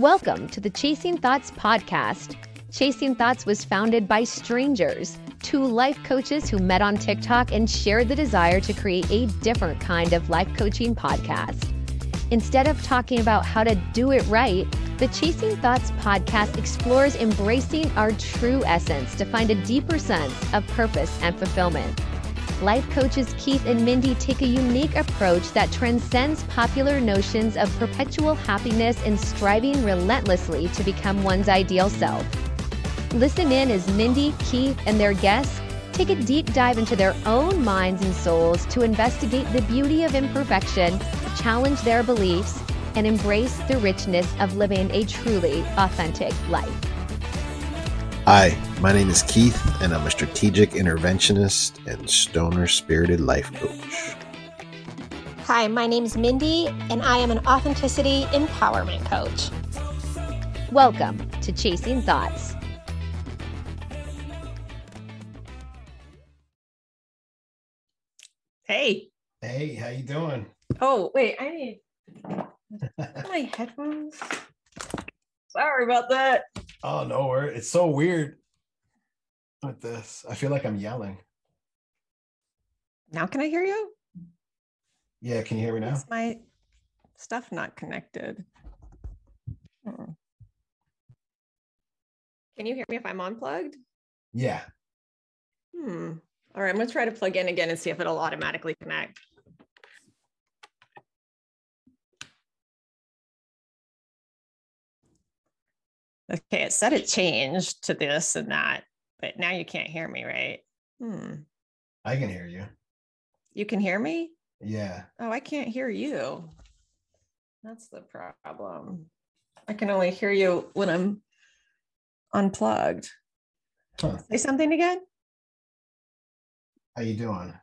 Welcome to the Chasing Thoughts podcast. Chasing Thoughts was founded by strangers, two life coaches who met on TikTok and shared the desire to create a different kind of life coaching podcast. Instead of talking about how to do it right, the Chasing Thoughts podcast explores embracing our true essence to find a deeper sense of purpose and fulfillment. Life coaches Keith and Mindy take a unique approach that transcends popular notions of perpetual happiness and striving relentlessly to become one's ideal self. Listen in as Mindy, Keith, and their guests take a deep dive into their own minds and souls to investigate the beauty of imperfection, challenge their beliefs, and embrace the richness of living a truly authentic life. Hi, my name is Keith, and I'm a strategic interventionist and stoner spirited life coach. Hi, my name is Mindy, and I am an authenticity empowerment coach. Welcome to Chasing Thoughts. Hey. Hey, how you doing? Oh, wait, I need my headphones. Sorry about that. Oh no, it's so weird with this. I feel like I'm yelling. Now can I hear you? Yeah, can you hear me now? Is my stuff not connected? Hmm. Can you hear me if I'm unplugged? Yeah. Hmm. All right, I'm gonna try to plug in again and see if it'll automatically connect. Okay, it said it changed to this and that, but now you can't hear me, right? Hmm. I can hear you. You can hear me? Yeah. Oh, I can't hear you. That's the problem. I can only hear you when I'm unplugged. Huh. Say something again. How you doing?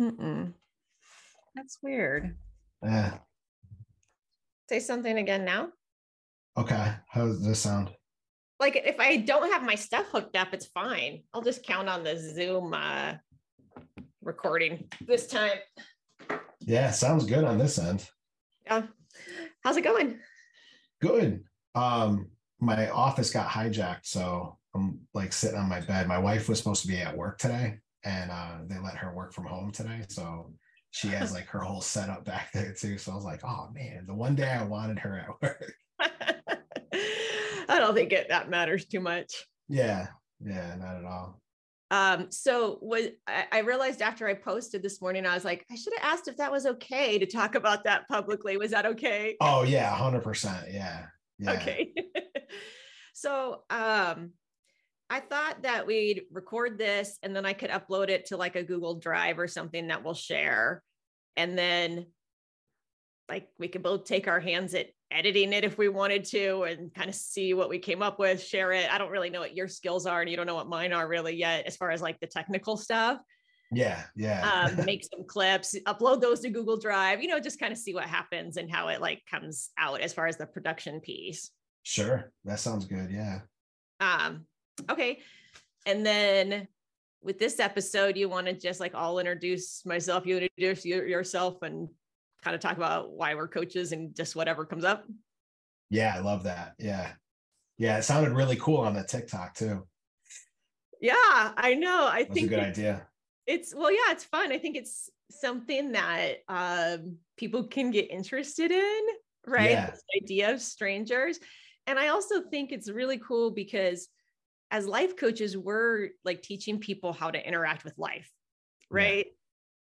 Mm-mm. That's weird. Yeah. Say something again now. Okay. How does this sound? Like if I don't have my stuff hooked up, it's fine. I'll just count on the Zoom uh, recording this time. Yeah, sounds good on this end. Yeah. How's it going? Good. Um, my office got hijacked, so I'm like sitting on my bed. My wife was supposed to be at work today, and uh, they let her work from home today. So she has like her whole setup back there too. So I was like, oh man, the one day I wanted her at work. I don't think it that matters too much. Yeah, yeah, not at all. Um, so was I, I realized after I posted this morning, I was like, I should have asked if that was okay to talk about that publicly. Was that okay? Oh yeah, hundred percent. Yeah. Yeah. Okay. so um I thought that we'd record this and then I could upload it to like a Google Drive or something that we'll share. And then like we could both take our hands at editing it if we wanted to and kind of see what we came up with, share it. I don't really know what your skills are and you don't know what mine are really yet as far as like the technical stuff. Yeah, yeah. um, make some clips, upload those to Google Drive, you know, just kind of see what happens and how it like comes out as far as the production piece. Sure. That sounds good. Yeah. Um, okay. And then with this episode, you want to just like I'll introduce myself, you introduce you, yourself and kind of talk about why we're coaches and just whatever comes up. Yeah, I love that. Yeah. Yeah, it sounded really cool on the TikTok too. Yeah, I know. I That's think a good idea. it's well yeah it's fun i think it's something that um, people can get interested in right Yeah. this idea of strangers and i also think it's really cool because as life coaches we're like teaching people how to interact with life Yeah. right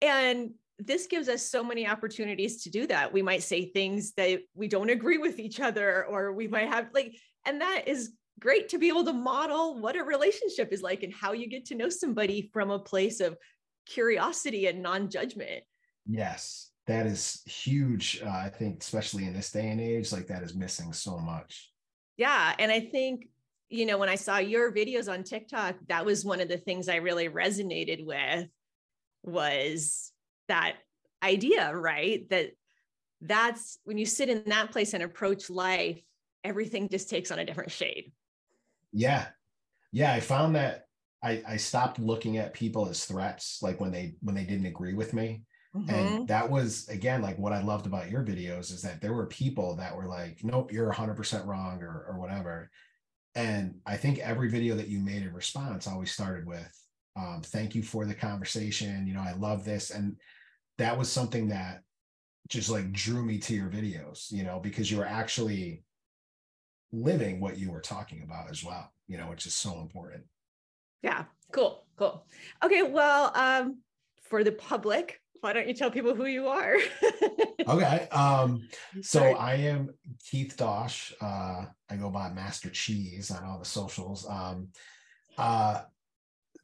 and this gives us so many opportunities to do that we might say things that we don't agree with each other or we might have like and that is great to be able to model what a relationship is like and how you get to know somebody from a place of curiosity and non-judgment Yes, that is huge. Uh, I think, especially in this day and age, like that is missing so much. yeah and i think you know when i saw your videos on tiktok that was one of the things i really resonated with was that idea right that that's when you sit in that place and approach life everything just takes on a different shade Yeah. Yeah. I found that I, I stopped looking at people as threats, like when they when they didn't agree with me. Mm-hmm. And that was again like what I loved about your videos is that there were people that were like, nope, you're 100% wrong or or whatever. And I think every video that you made in response always started with, um, thank you for the conversation. You know, I love this. And that was something that just like drew me to your videos, you know, because you were actually living what you were talking about as well, you know, which is so important. Yeah, cool, cool. Okay, well, um, for the public, why don't you tell people who you are? okay. Um, so I am Keith Dosh. Uh, I go by Master Cheese on all the socials. Um, uh,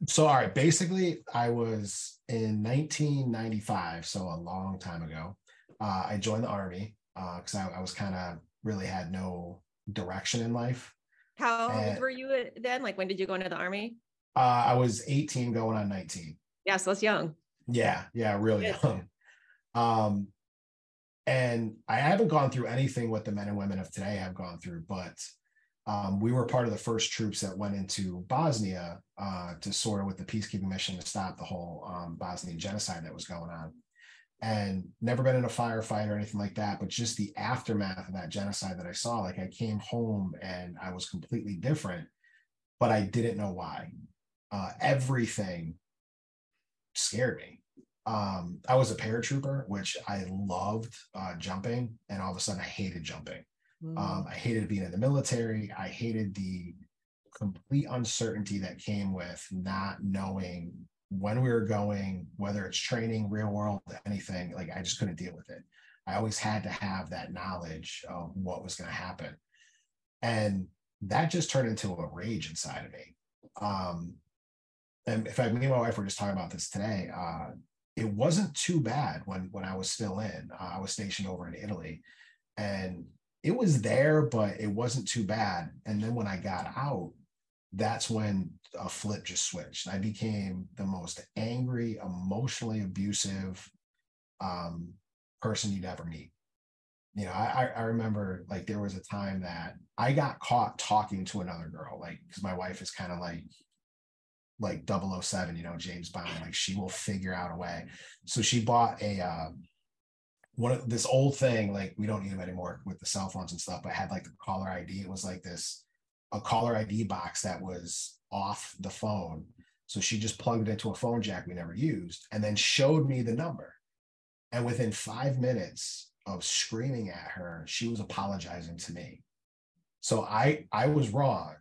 so all right, basically I was in 1995, so a long time ago. Uh, I joined the army because uh, I, I was kind of really had no direction in life. How and, old were you then? Like when did you go into the army? Uh, I was 18 going on 19. Yeah, so that's young. Yeah, yeah, really young. Um, and I haven't gone through anything what the men and women of today have gone through, but um, we were part of the first troops that went into Bosnia uh, to sort of with the peacekeeping mission to stop the whole um, Bosnian genocide that was going on. And never been in a firefight or anything like that, but just the aftermath of that genocide that I saw, like I came home and I was completely different, but I didn't know why. Uh, everything scared me. Um, I was a paratrooper, which I loved uh, jumping, and all of a sudden I hated jumping. Mm. Um, I hated being in the military. I hated the complete uncertainty that came with not knowing when we were going, whether it's training, real world, anything. Like I just couldn't deal with it. I always had to have that knowledge of what was going to happen. And that just turned into a rage inside of me. Um, and in fact, me and my wife were just talking about this today. Uh, it wasn't too bad when when I was still in. Uh, I was stationed over in Italy, and it was there, but it wasn't too bad. And then when I got out, that's when a flip just switched. I became the most angry, emotionally abusive um, person you'd ever meet. You know, I, I remember like there was a time that I got caught talking to another girl, like because my wife is kind of like like 007, you know, James Bond, like she will figure out a way. So she bought a uh, one of this old thing, like we don't need them anymore with the cell phones and stuff, but had like the caller ID. It was like this a caller ID box that was off the phone. So she just plugged it into a phone jack we never used and then showed me the number. And within five minutes of screaming at her, she was apologizing to me. So I I was wrong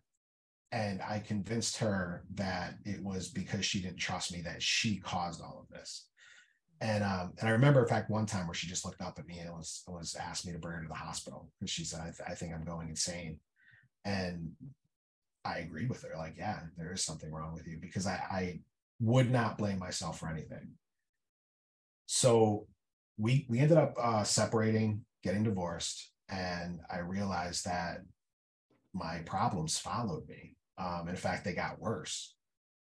and I convinced her that it was because she didn't trust me that she caused all of this. And um, and I remember, in fact, one time where she just looked up at me and was was asked me to bring her to the hospital because she said, I, th- I think I'm going insane." And I agreed with her, like, "Yeah, there is something wrong with you," because I, I would not blame myself for anything. So we we ended up uh, separating, getting divorced, and I realized that my problems followed me um, in fact, they got worse.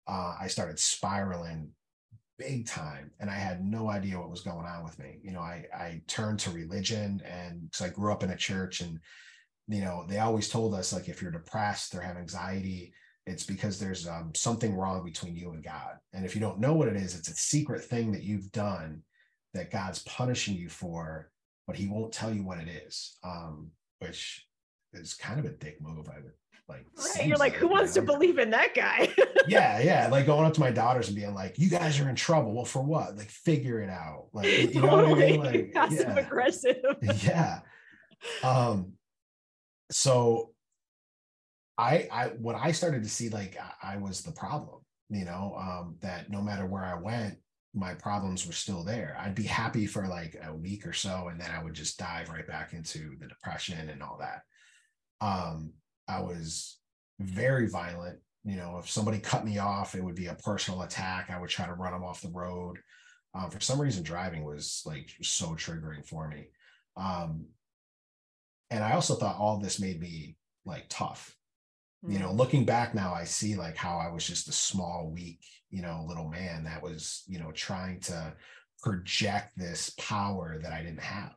Uh, I started spiraling big time and I had no idea what was going on with me. You know, I, I turned to religion and because I grew up in a church and, you know, they always told us like if you're depressed or have anxiety, it's because there's um, something wrong between you and God. And if you don't know what it is, it's a secret thing that you've done that God's punishing you for, but he won't tell you what it is, um, which is kind of a dick move, I would like right. you're like, who wants to believe in that guy? yeah, yeah. Like going up to my daughters and being like, you guys are in trouble. Well, for what? Like figure it out. Like you totally. know what I mean? Like passive yeah. aggressive. yeah. Um, so I I what I started to see like I, I was the problem, you know, um, that no matter where I went, my problems were still there. I'd be happy for like a week or so, and then I would just dive right back into the depression and all that. Um, I was very violent. You know, if somebody cut me off, it would be a personal attack. I would try to run them off the road. Um, for some reason, driving was like so triggering for me. Um, and I also thought all this made me like tough. Mm-hmm. You know, mm. looking back now, I see like how I was just a small, weak, you know, little man that was, you know, trying to project this power that I didn't have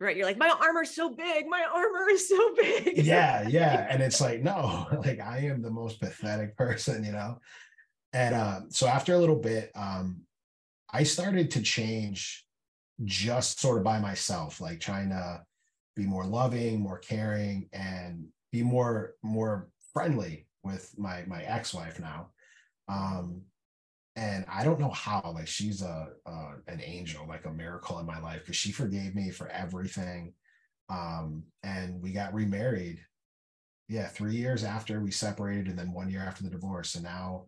right you're like my armor's so big my armor is so big yeah yeah and it's like no like i am the most pathetic person you know and um, so after a little bit um, I started to change just sort of by myself, like trying to be more loving, more caring, and be more more friendly with my my ex-wife now. Um, and I don't know how. Like she's a uh, an angel, like a miracle in my life because she forgave me for everything. Um, and we got remarried. Yeah, three years after we separated, and then one year after the divorce, and now.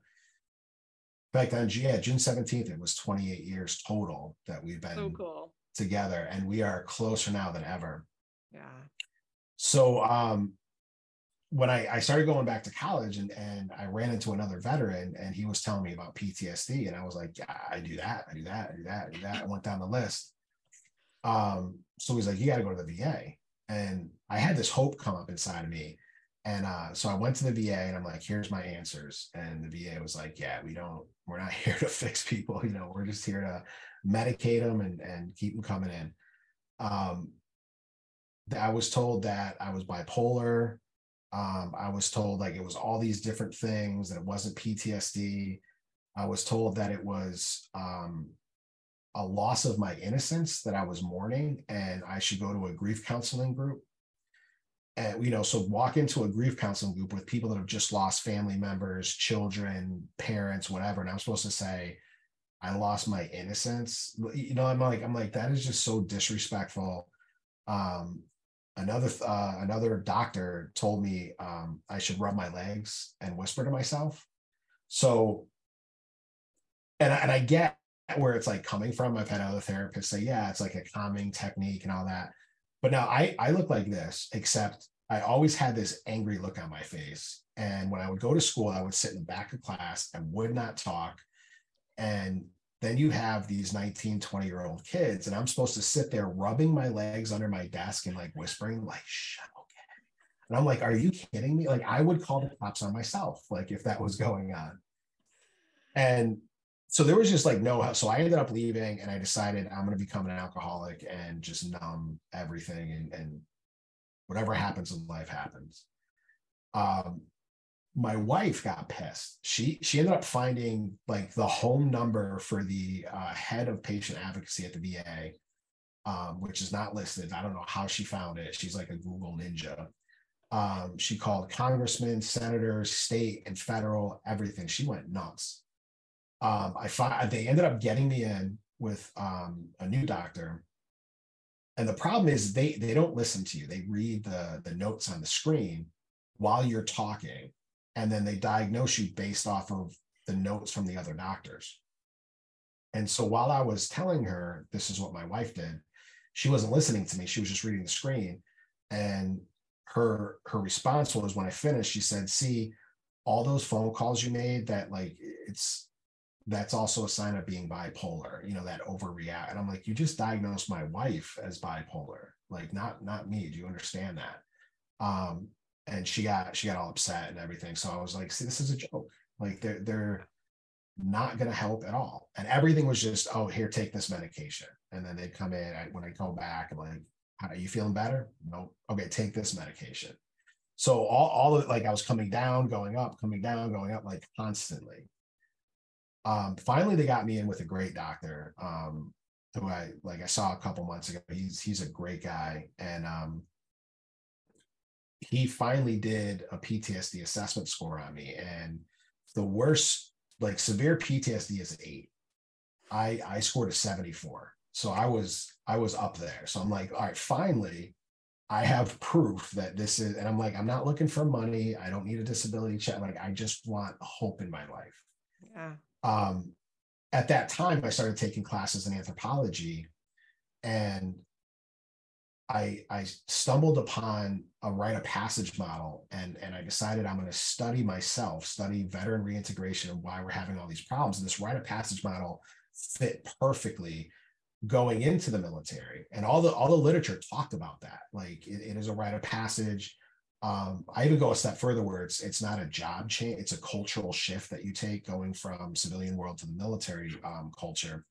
Back then, yeah, June 17th, it was 28 years total that we've been so cool. together, and we are closer now than ever. Yeah. So um when I, I started going back to college and, and I ran into another veteran and he was telling me about PTSD and I was like, yeah, I do that, I do that, I do that, I do that. I went down the list. Um, so he's like, you got to go to the VA. And I had this hope come up inside of me. And uh, so I went to the VA and I'm like, here's my answers. And the VA was like, yeah, we don't, we're not here to fix people. You know, we're just here to medicate them and, and keep them coming in. Um, I was told that I was bipolar. Um, I was told like it was all these different things, that it wasn't PTSD. I was told that it was um, a loss of my innocence that I was mourning and I should go to a grief counseling group. And, you know, so walk into a grief counseling group with people that have just lost family members, children, parents, whatever. And I'm supposed to say, I lost my innocence. You know, I'm like, I'm like, that is just so disrespectful. Um, another uh, another doctor told me um, I should rub my legs and whisper to myself. So, and and I get where it's like coming from. I've had other therapists say, yeah, it's like a calming technique and all that. But now I I look like this, except I always had this angry look on my face. And when I would go to school, I would sit in the back of class and would not talk. And then you have these 19 20 year old kids and i'm supposed to sit there rubbing my legs under my desk and like whispering like shut okay. And i'm like are you kidding me? Like i would call the cops on myself like if that was going on. And so there was just like no so i ended up leaving and i decided i'm going to become an alcoholic and just numb everything and, and whatever happens in life happens. Um my wife got pissed. She she ended up finding like the home number for the uh, head of patient advocacy at the VA, um, which is not listed. I don't know how she found it. She's like a Google ninja. Um, she called congressmen, senators, state and federal, everything. She went nuts. Um, I find they ended up getting me in with um, a new doctor. And the problem is they they don't listen to you. They read the the notes on the screen while you're talking and then they diagnose you based off of the notes from the other doctors. And so while I was telling her this is what my wife did, she wasn't listening to me. She was just reading the screen. And her her response was when I finished, she said, see, all those phone calls you made that like it's that's also a sign of being bipolar, you know, that overreact. And I'm like, you just diagnosed my wife as bipolar, like not not me. Do you understand that? Um, and she got she got all upset and everything. So I was like, see, this is a joke. Like they're they're not going to help at all. And everything was just, oh, here, take this medication. And then they'd come in I, when I go back, I'm like, how are you feeling better? No, okay, take this medication. So all, all of it, like I was coming down, going up, coming down, going up, like constantly. Um, finally, they got me in with a great doctor um, who I like I saw a couple months ago. He's he's a great guy, and um, he finally did a PTSD assessment score on me, and the worst, like severe PTSD, is eight. I I scored a seventy four, so I was I was up there. So I'm like, all right, finally, I have proof that this is, and I'm like, I'm not looking for money. I don't need a disability check. Like, I just want hope in my life. Yeah. Um, at that time, I started taking classes in anthropology, and I, I stumbled upon a rite of passage model and, and I decided I'm going to study myself, study veteran reintegration and why we're having all these problems. And this rite of passage model fit perfectly going into the military. And all the all the literature talked about that. Like it, it is a rite of passage. Um, I even go a step further where it's it's not a job change, it's a cultural shift that you take going from civilian world to the military um, culture.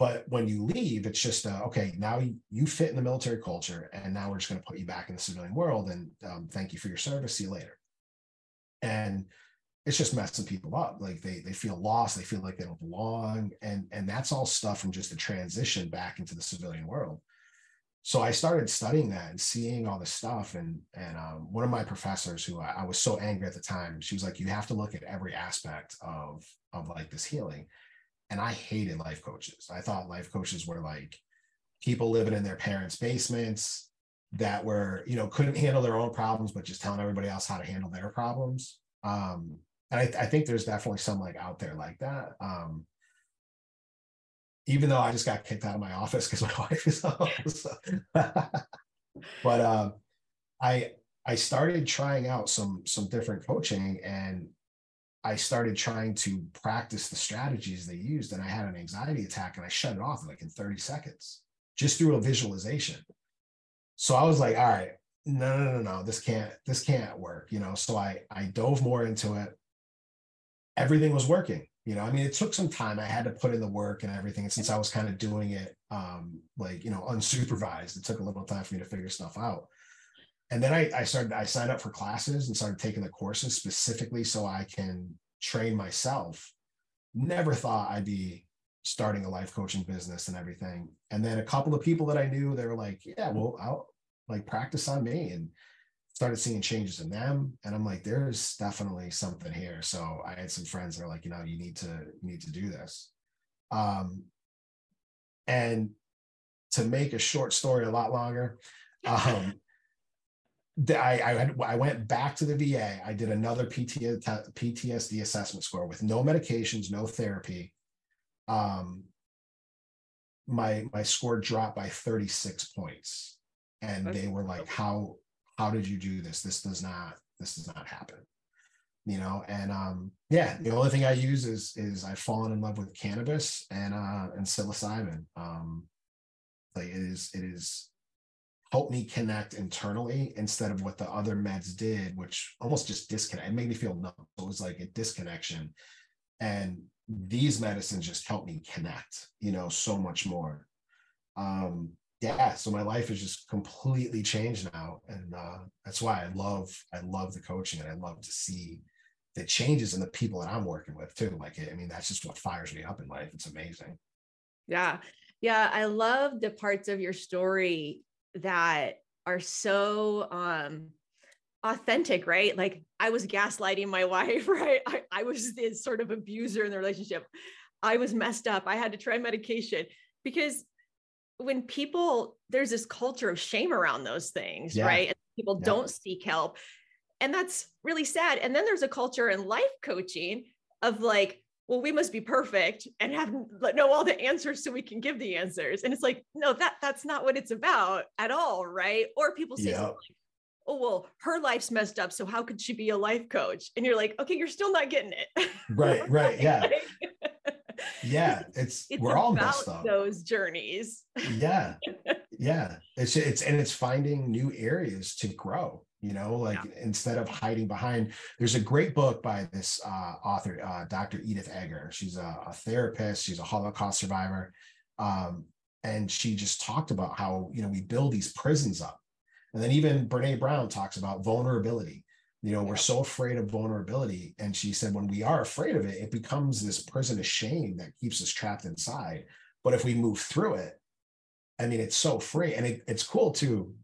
But when you leave, it's just uh, okay. Now you, fit in the military culture, and now we're just going to put you back in the civilian world. And um, thank you for your service. See you later. And it's just messing people up. Like they they feel lost, they feel like they don't belong, and and that's all stuff from just the transition back into the civilian world. So I started studying that and seeing all this stuff, and and um, one of my professors, who I, I was so angry at the time, she was like, "You have to look at every aspect of of like this healing," and I hated life coaches. I thought life coaches were like people living in their parents' basements that were you know couldn't handle their own problems but just telling everybody else how to handle their problems um and I, I think there's definitely some like out there like that um even though i just got kicked out of my office because my wife is home so. but um i i started trying out some some different coaching and i started trying to practice the strategies they used and i had an anxiety attack and i shut it off like in 30 seconds just through a visualization so I was like, all right, no, no, no, no, this can't, this can't work, you know. So I I dove more into it. Everything was working, you know. I mean, it took some time. I had to put in the work and everything. And since I was kind of doing it um, like, you know, unsupervised, it took a little time for me to figure stuff out. And then I, I started, I signed up for classes and started taking the courses specifically so I can train myself. Never thought I'd be starting a life coaching business and everything. And then a couple of people that I knew, they were like, yeah, well, I'll like practice on me and started seeing changes in them. And I'm like, there's definitely something here. So I had some friends that are like, you know, you need to, you need to do this. Um, and to make a short story a lot longer, um, I, I, I went back to the VA. I did another PTSD assessment score with no medications, no therapy. Um, my my score dropped by 36 points. And they were like how how did you do this? This does not this does not happen. You know and um yeah the only thing i use is is i've fallen in love with cannabis and uh and psilocybin. Um like it is it is helped me connect internally instead of what the other meds did which almost just disconnect it made me feel numb it was like a disconnection and these medicines just help me connect, you know, so much more. Um, yeah, so my life is just completely changed now, and uh, that's why I love I love the coaching, and I love to see the changes in the people that I'm working with too. Like, I mean, that's just what fires me up in life. It's amazing. Yeah, yeah, I love the parts of your story that are so um authentic, right? Like I was gaslighting my wife, right? I, I was this sort of abuser in the relationship. I was messed up. I had to try medication because when people, there's this culture of shame around those things, yeah. right? And people yeah. don't seek help. And that's really sad. And then there's a culture in life coaching of like, well, we must be perfect and have know all the answers so we can give the answers. And it's like, no, that that's not what it's about at all, right? Or people say yeah. like, oh well her life's messed up so how could she be a life coach? And you're like okay you're still not getting it. Right right yeah. Yeah it's, it's we're all messed up. those journeys. Yeah yeah. It's it's and it's finding new areas to grow you know like yeah. instead of hiding behind there's a great book by this uh, author uh, dr edith eger she's a, a, therapist she's a holocaust survivor um, and she just talked about how you know we build these prisons up and then even Brene Brown talks about vulnerability. You know, we're so afraid of vulnerability. And she said, when we are afraid of it, it becomes this prison of shame that keeps us trapped inside. But if we move through it, I mean, it's so free. And it, it's cool too.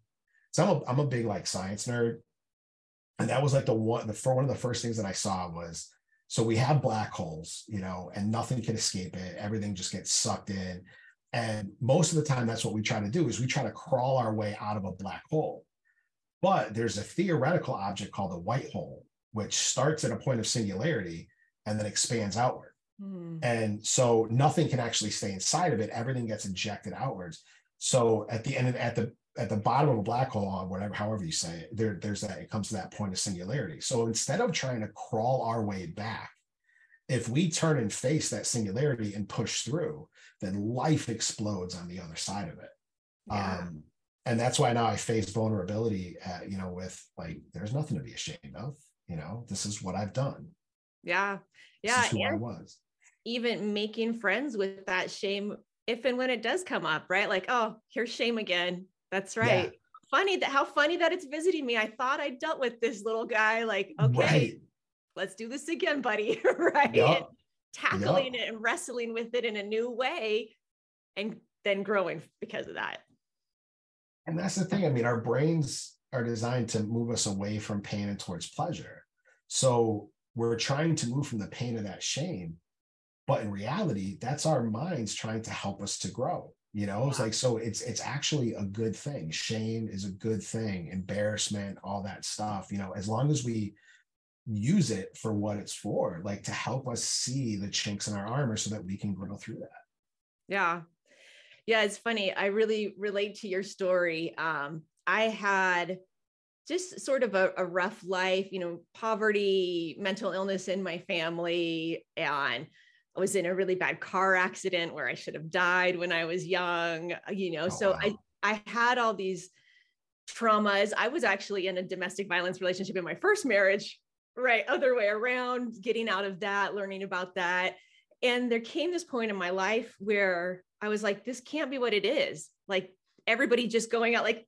So I'm a, I'm a big like science nerd. And that was like the one, the for one of the first things that I saw was so we have black holes, you know, and nothing can escape it. Everything just gets sucked in. And most of the time, that's what we try to do is we try to crawl our way out of a black hole. But there's a theoretical object called a white hole, which starts at a point of singularity and then expands outward. Mm. And so nothing can actually stay inside of it. Everything gets ejected outwards. So at the end, of, at the at the bottom of a black hole, or whatever, however you say it, there, there's that. It comes to that point of singularity. So instead of trying to crawl our way back, if we turn and face that singularity and push through, then life explodes on the other side of it. Yeah. Um, and that's why now I face vulnerability, at, you know, with like, there's nothing to be ashamed of. You know, this is what I've done. Yeah. Yeah. who I was. Even making friends with that shame, if and when it does come up, right? Like, oh, here's shame again. That's right. Yeah. Funny that how funny that it's visiting me. I thought I dealt with this little guy. Like, okay, right let's do this again, buddy. right. Yep. Tackling yep. it and wrestling with it in a new way and then growing because of that. And that's the thing. I mean, our brains are designed to move us away from pain and towards pleasure. So we're trying to move from the pain of that shame. But in reality, that's our minds trying to help us to grow. You know, it's like so it's it's actually a good thing. Shame is a good thing, embarrassment, all that stuff, you know, as long as we use it for what it's for, like to help us see the chinks in our armor so that we can grow through that. Yeah. Yeah, it's funny. I really relate to your story. Um, I had just sort of a, a, rough life, you know, poverty, mental illness in my family. And I was in a really bad car accident where I should have died when I was young, uh, you know. Oh, so wow. I, I had all these traumas. I was actually in a domestic violence relationship in my first marriage, right? Other way around, getting out of that, learning about that. And there came this point in my life where I was like, this can't be what it is. Like everybody just going out like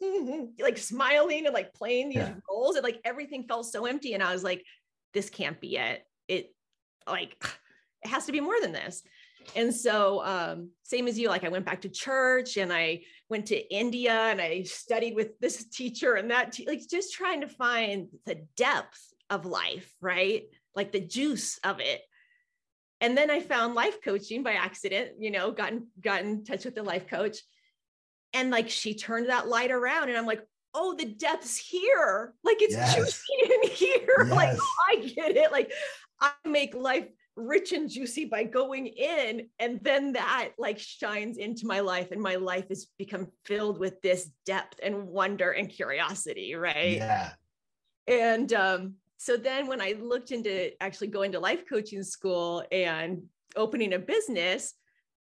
like smiling and like playing these yeah. roles and like everything felt so empty and i was like this can't be it it like it has to be more than this. And so um same as you like i went back to church and i went to india and i studied with this teacher and that te- like just trying to find the depth of life right? Like the juice of it. And then i found life coaching by accident you know gotten got in touch with the life coach. And like she turned that light around and i'm like oh the depth's here. Like it's yes. juicy in here. Yes. like oh, i get it. Like i make life rich and juicy by going in and then that like shines into my life and my life has become filled with this depth and wonder and curiosity right? Yeah. And um so then when i looked into actually going to life coaching school and opening a business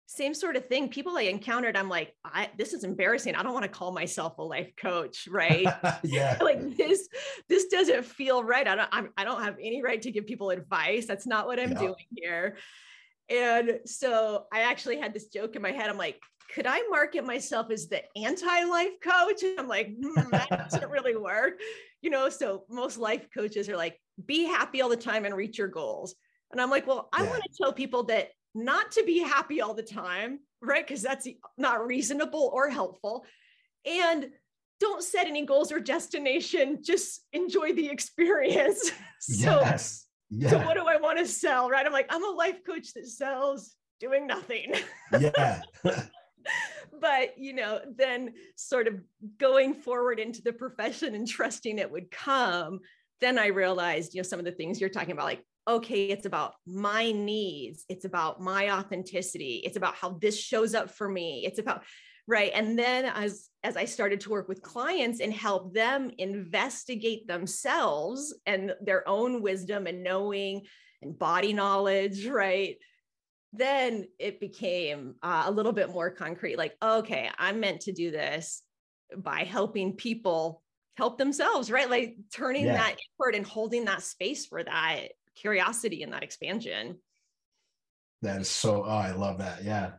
same sort of thing. People I encountered, I'm like, I, this is embarrassing. I don't want to call myself a life coach, right? yeah. like this, this doesn't feel right. I don't, I'm, I do not have any right to give people advice. That's not what I'm yeah. doing here. And so I actually had this joke in my head. I'm like, could I market myself as the anti-life coach? And I'm like, mm, that doesn't really work. You know, so most life coaches are like, be happy all the time and reach your goals. And I'm like, well, I yeah. want to tell people that not to be happy all the time, right? Because that's not reasonable or helpful. And don't set any goals or destination, just enjoy the experience. so, yes. Yeah. So, what do I want to sell, right? I'm like, I'm a life coach that sells doing nothing. yeah. but you know then sort of going forward into the profession and trusting it would come then i realized you know some of the things you're talking about like okay, it's about my needs, it's about my authenticity, it's about how this shows up for me, it's about right? And then as as i started to work with clients and help them investigate themselves and their own wisdom and knowing and body knowledge right? Then it became uh, a little bit more concrete like okay i'm meant to do this by helping people help themselves right? Like turning yeah. that inward and holding that space for that curiosity and that expansion. That is so, oh, I love that. Yeah.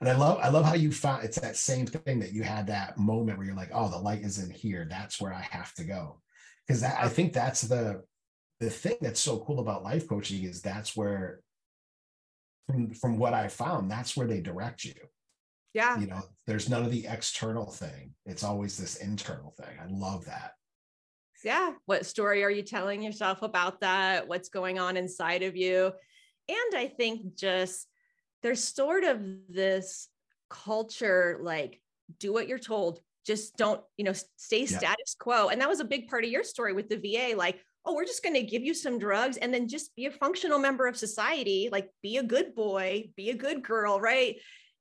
And I love, I love how you found it's that same thing that you had that moment where you're like, oh, the light is in here. That's where I have to go. Because I think that's the the thing that's so cool about life coaching is that's where from from what I found, that's where they direct you. Yeah. You know, there's none of the external thing. It's always this internal thing. I love that yeah. What story are you telling yourself about that? What's going on inside of you? And i think just there's sort of this culture like do what you're told just don't you know stay yeah. status quo. And that was a big part of your story with the va like oh we're just going to give you some drugs and then just be a functional member of society like be a good boy be a good girl right?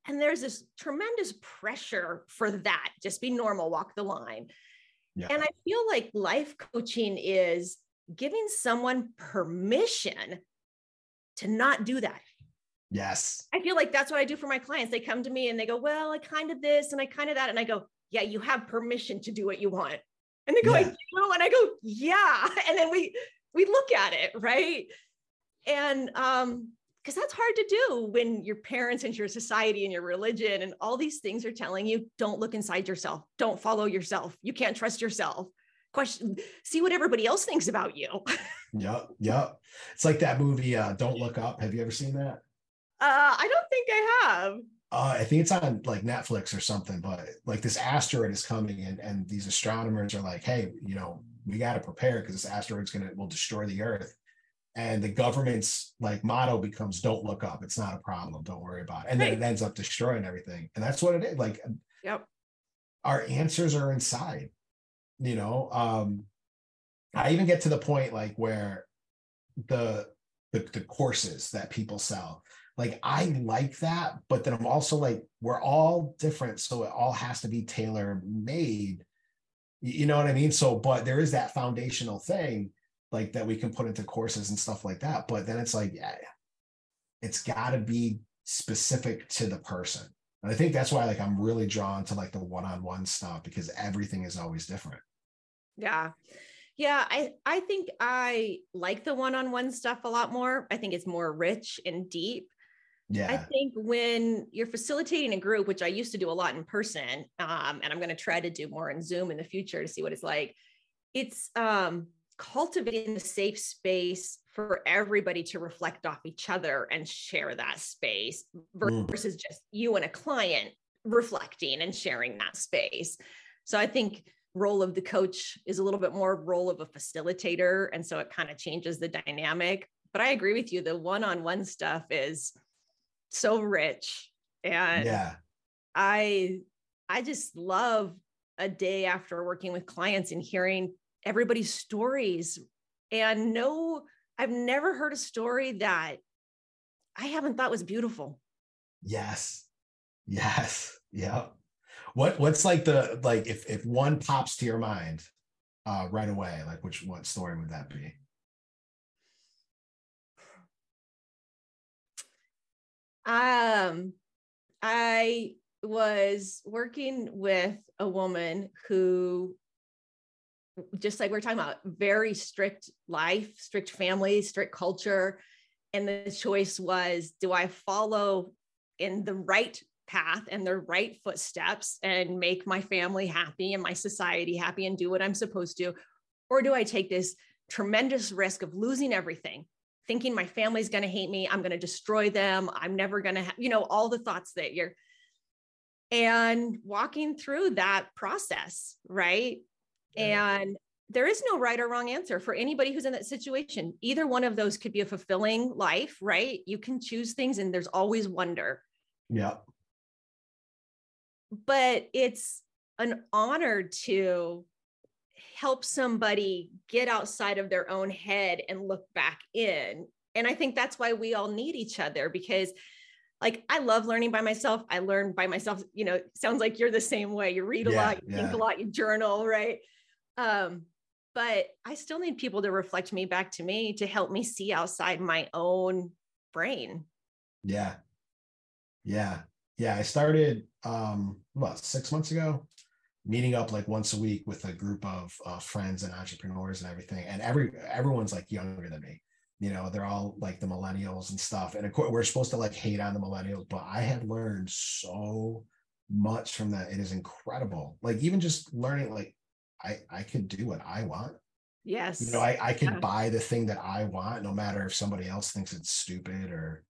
And there's this tremendous pressure for that. Just be normal walk the line yeah. And I feel like life coaching is giving someone permission to not do that. Yes. I feel like that's what I do for my clients. They come to me and they go, Well, I kind of this and I kind of that. And I go, Yeah, you have permission to do what you want. And they go, yeah. I do. And I go, Yeah. And then we we look at it, right? And um, because that's hard to do when your parents and your society and your religion and all these things are telling you don't look inside yourself don't follow yourself you can't trust yourself question, see what everybody else thinks about you. yep. Yep. It's like that movie, uh, Don't Look Up. Have you ever seen that? Uh, I don't think I have. Uh, I think it's on like Netflix or something, but like this asteroid is coming and and these astronomers are like, hey, you know, we got to prepare because this asteroid's gonna will destroy the Earth. And the government's like motto becomes don't look up. It's not a problem. Don't worry about it. And then it ends up destroying everything. And that's what it is. Like yep. our answers are inside, you know. Um, I even get to the point like where the the, the courses that people sell like I like that, but then I'm also like, we're all different. So it all has to be tailor made. You know what I mean? So, but there is that foundational thing like that we can put into courses and stuff like that. But then it's like, yeah, it's got to be specific to the person. And I think that's why like I'm really drawn to like the one-on-one stuff because everything is always different. Yeah. Yeah, I I think I like the one-on-one stuff a lot more. I think it's more rich and deep. Yeah. I think when you're facilitating a group, which I used to do a lot in person, um, and I'm going to try to do more in Zoom in the future to see what it's like, it's um, cultivating a safe space for everybody to reflect off each other and share that space mm. versus mm. just you and a client reflecting and sharing that space. So I think role of the coach is a little bit more role of a facilitator and so it kind of changes the dynamic but i agree with you the one-on-one stuff is so rich and yeah i i just love a day after working with clients and hearing everybody's stories. And no i've never heard a story that i haven't thought was beautiful. Yes. Yes. Yeah what what's like the like if if one pops to your mind uh right away like which what story would that be? Um, I was working with a woman who, just like we are talking about, very strict life, strict family, strict culture. And the choice was do I follow in the right path and the right footsteps and make my family happy and my society happy and do what I'm supposed to? Or do I take this tremendous risk of losing everything thinking my family's going to hate me i'm going to destroy them i'm never going to have you know all the thoughts that you're and walking through that process right yeah. and there is no right or wrong answer for anybody who's in that situation either one of those could be a fulfilling life right you can choose things and there's always wonder yeah but it's an honor to help somebody get outside of their own head and look back in. And I think that's why we all need each other because like I love learning by myself. I learn by myself, you know, sounds like you're the same way. You read a yeah, lot, you yeah. think a lot, you journal, right? Um, but I still need people to reflect me back to me to help me see outside my own brain. Yeah. Yeah. Yeah. I started um what six months ago meeting up like once a week with a group of uh, friends and entrepreneurs and everything and every everyone's like younger than me you know they're all like the millennials and stuff and of course we're supposed to like hate on the millennials but i have learned so much from that it is incredible like even just learning like i i could do what i want. Yes you know i i could yeah. buy the thing that i want no matter if somebody else thinks it's stupid or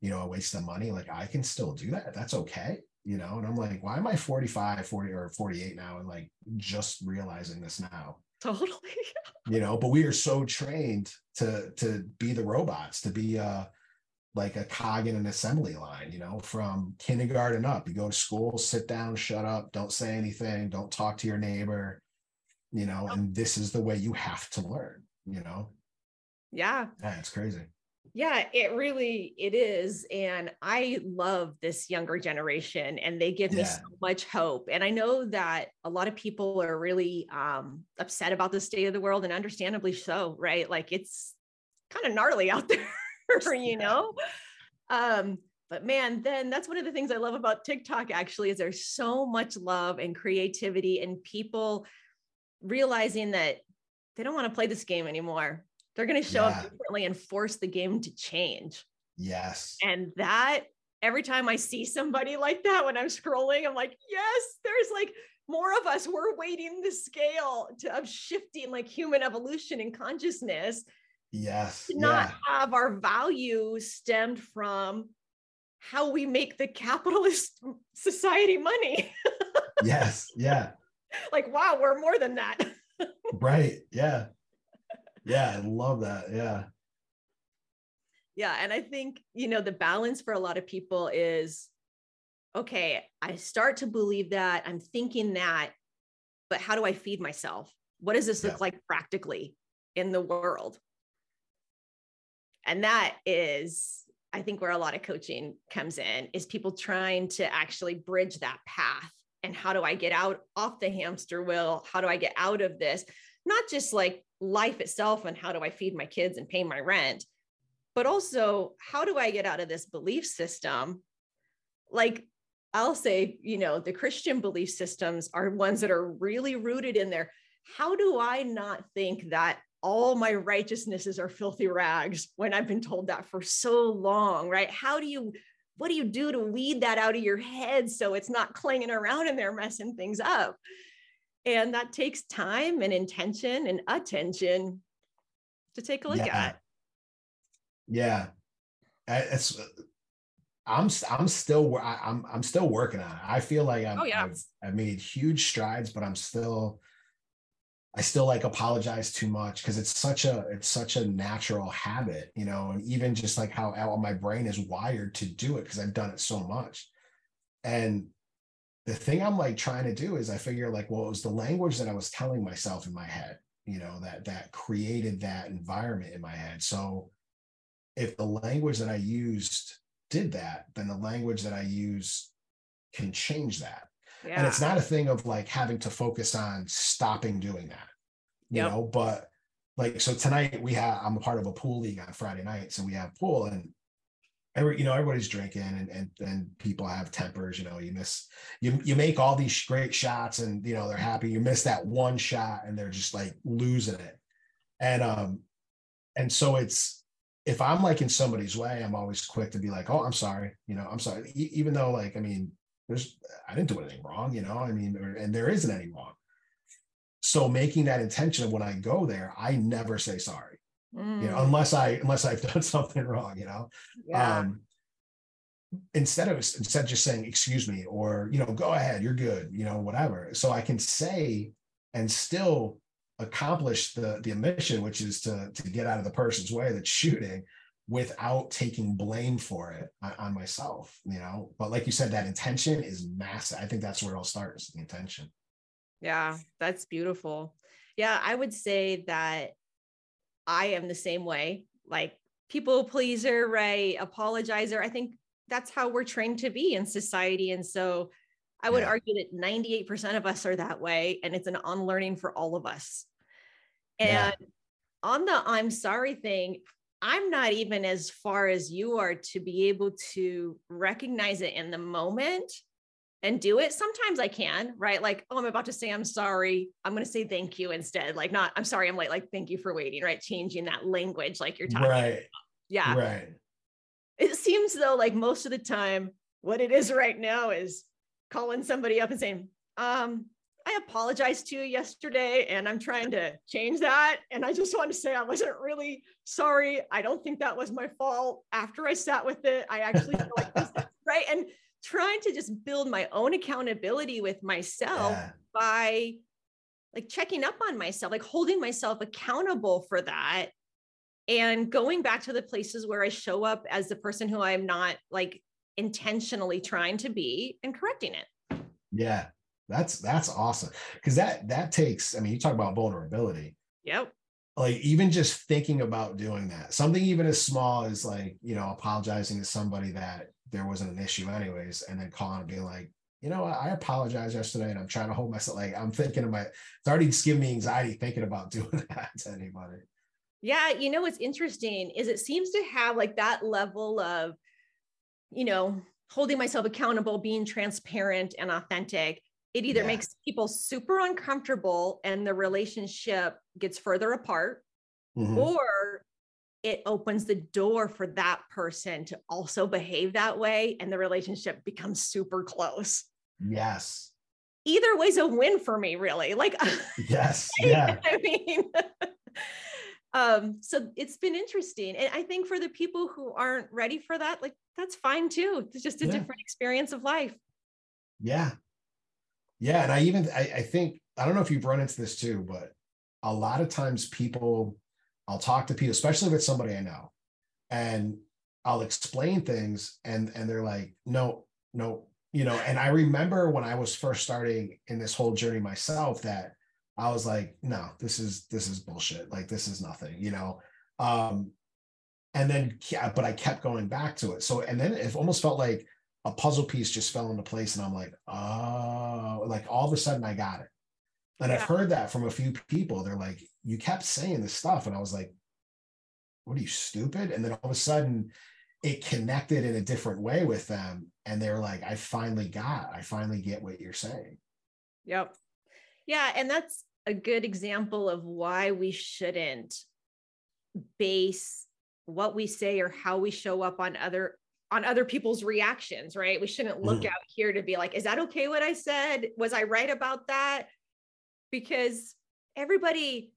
you know a waste of money like i can still do that. That's okay you know? And i'm like why am i 45 40 or 48 now and like just realizing this now? Totally. You know but we are so trained to to be the robots to be uh like a cog in an assembly line you know from kindergarten up. You go to school sit down shut up don't say anything don't talk to your neighbor you know and this is the way you have to learn you know? Yeah. Yeah it's crazy. Yeah it really it is and i love this younger generation and they give yeah. me so much hope and i know that a lot of people are really um, upset about the state of the world and understandably so right? Like it's kind of gnarly out there you know? Um, but man then that's one of the things i love about tiktok actually is there's so much love and creativity and people realizing that they don't want to play this game anymore they're going to show yeah. up differently and force the game to change. Yes. And that every time I see somebody like that when I'm scrolling, I'm like, yes, there's like more of us We're weighting the scale to, of shifting like human evolution and consciousness yes to not yeah. have our value stemmed from how we make the capitalist society money yes yeah like wow we're more than that. Right. Yeah. Yeah i love that. Yeah. Yeah and i think you know the balance for a lot of people is okay i start to believe that i'm thinking that but how do i feed myself? What does this look like practically in the world? And that is i think where a lot of coaching comes in is people trying to actually bridge that path and how do i get out off the hamster wheel? How do i get out of this? Not just like life itself and how do i feed my kids and pay my rent but also how do i get out of this belief system? Like i'll say you know the christian belief systems are ones that are really rooted in there. How do i not think that all my righteousnesses are filthy rags when i've been told that for so long right? How do you what do you do to weed that out of your head so it's not clanging around in there messing things up and that takes time and intention and attention to take a look Yeah. at yeah it's i'm i'm still i'm i'm still working on it i feel like I'm, Oh, yeah. I've, I've made huge strides but i'm still i still like apologize too much because it's such a it's such a natural habit you know and even just like how, how my brain is wired to do it because i've done it so much and the thing i'm like trying to do is i figure like well it was the language that i was telling myself in my head you know that that created that environment in my head so if the language that I used did that, then the language that I use can change that. Yeah And it's not a thing of like having to focus on stopping doing that, you Yep. know, but like so tonight we have I'm a part of a pool league on Friday nights and we have pool and every you know everybody's drinking and and and people have tempers, you know, you miss you you make all these great shots and you know they're happy. You miss that one shot and they're just like losing it. And um and so it's if I'm like in somebody's way, I'm always quick to be like, oh, I'm sorry, you know, I'm sorry. E- even though like, I mean, there's I didn't do anything wrong, you know, I mean, and there isn't any wrong. So making that intention of when I go there, I never say sorry, you know, Mm, unless I unless I've done something wrong, you know. yeah. Um instead of instead of just saying excuse me or you know go ahead you're good you know whatever so i can say and still accomplish the the mission which is to to get out of the person's way that's shooting without taking blame for it on, myself you know but like you said that intention is massive i think that's where it all starts the intention Yeah, that's beautiful. Yeah, I would say that I am the same way, like people pleaser, right? Apologizer. I think that's how we're trained to be in society. And so I would Yeah. argue that 98% of us are that way. And it's an unlearning for all of us. Yeah. And on the I'm sorry thing, I'm not even as far as you are to be able to recognize it in the moment and do it. Sometimes I can, right? Like, oh, I'm about to say I'm sorry. I'm going to say thank you instead. Like, not I'm sorry, I'm late. Like, thank you for waiting, right? Changing that language, like you're talking. right Yeah. right It seems though, like most of the time, what it is right now is calling somebody up and saying, um, I apologized to you yesterday and I'm trying to change that. And I just want to say I wasn't really sorry. I don't think that was my fault. After I sat with it, I actually feel like this, right. And trying to just build my own accountability with myself yeah by like checking up on myself, like holding myself accountable for that and going back to the places where I show up as the person who I'm not like intentionally trying to be and correcting it. yeah that's that's awesome because that that takes i mean you talk about vulnerability Yep. like even just thinking about doing that something even as small as like you know apologizing to somebody that there wasn't an issue anyways and then calling and being like you know i apologize yesterday and i'm trying to hold myself like i'm thinking of my it's already just giving me anxiety thinking about doing that to anybody Yeah. You know, what's interesting is it seems to have like that level of, you know, holding myself accountable, being transparent and authentic. It either Yeah. makes people super uncomfortable and the relationship gets further apart, Mhm. or it opens the door for that person to also behave that way and the relationship becomes super close. yes either way's a win for me, really. Like, yes, yeah. I mean, um, so it's been interesting. And I think for the people who aren't ready for that, like, that's fine too. It's just a yeah. different experience of life. Yeah. Yeah. And I even, I, I think, I don't know if you've run into this too, but a lot of times people, I'll talk to people, especially if it's somebody I know, and I'll explain things and and they're like, no, no, you know, and I remember when I was first starting in this whole journey myself that I was like, no, this is this is bullshit. Like this is nothing, you know. Um, and then but I kept going back to it. So and then it almost felt like a puzzle piece just fell into place, and I'm like, oh, like all of a sudden I got it. And yeah. I've heard that from a few people. They're like, you kept saying this stuff, and I was like, what are you stupid? And then all of a sudden it connected in a different way with them and they're like i finally got i finally get what you're saying yep yeah and that's a good example of why we shouldn't base what we say or how we show up on other on other people's reactions right we shouldn't look mm. out here to be like is that okay what i said was i right about that because everybody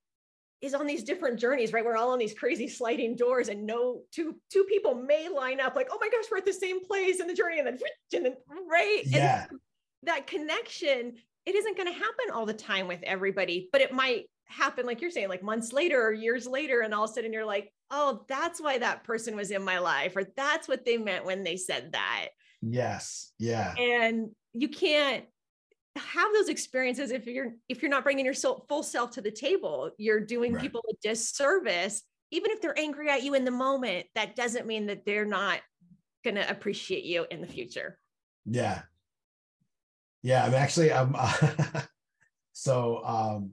is on these different journeys, right? We're all on these crazy sliding doors, and no two two people may line up like, oh my gosh, we're at the same place in the journey, and then and then right, yeah, and that connection. It isn't going to happen all the time with everybody, but it might happen, like you're saying, like months later or years later, and all of a sudden you're like, oh, that's why that person was in my life, or that's what they meant when they said that. Yes, yeah, and you can't have those experiences if you're if you're not bringing your soul, full self to the table you're doing right. people a disservice even if they're angry at you in the moment that doesn't mean that they're not going to appreciate you in the future yeah yeah i'm actually i'm uh, so um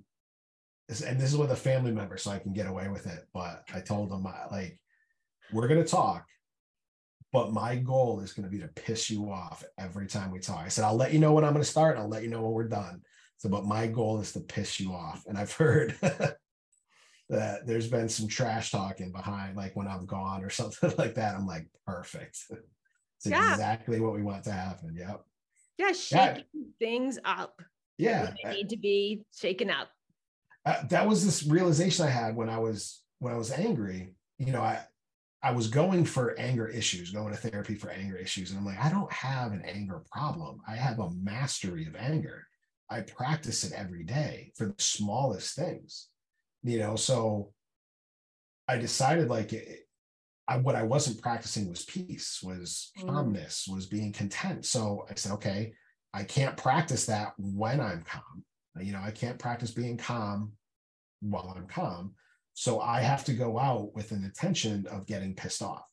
and this is with a family member so i can get away with it but i told them like we're going to talk but my goal is going to be to piss you off every time we talk. I said, I'll let you know when I'm going to start. I'll let you know when we're done. So, but my goal is to piss you off. And I've heard that there's been some trash talking behind, like when I'm gone or something like that. I'm like, perfect. It's yeah. exactly what we want to happen. Yep. Yeah, shaking yeah. things up. Yeah, they need to be shaken up. That was this realization I had when I was when I was angry. You know, I I was going for anger issues, going to therapy for anger issues. And I'm like, I don't have an anger problem. I have a mastery of anger. I practice it every day for the smallest things, you know. So I decided like it, I, what I wasn't practicing was peace, was mm. calmness, was being content. So I said, okay, I can't practice that when I'm calm. Uh, you know, I can't practice being calm while I'm calm. So I have to go out with an intention of getting pissed off.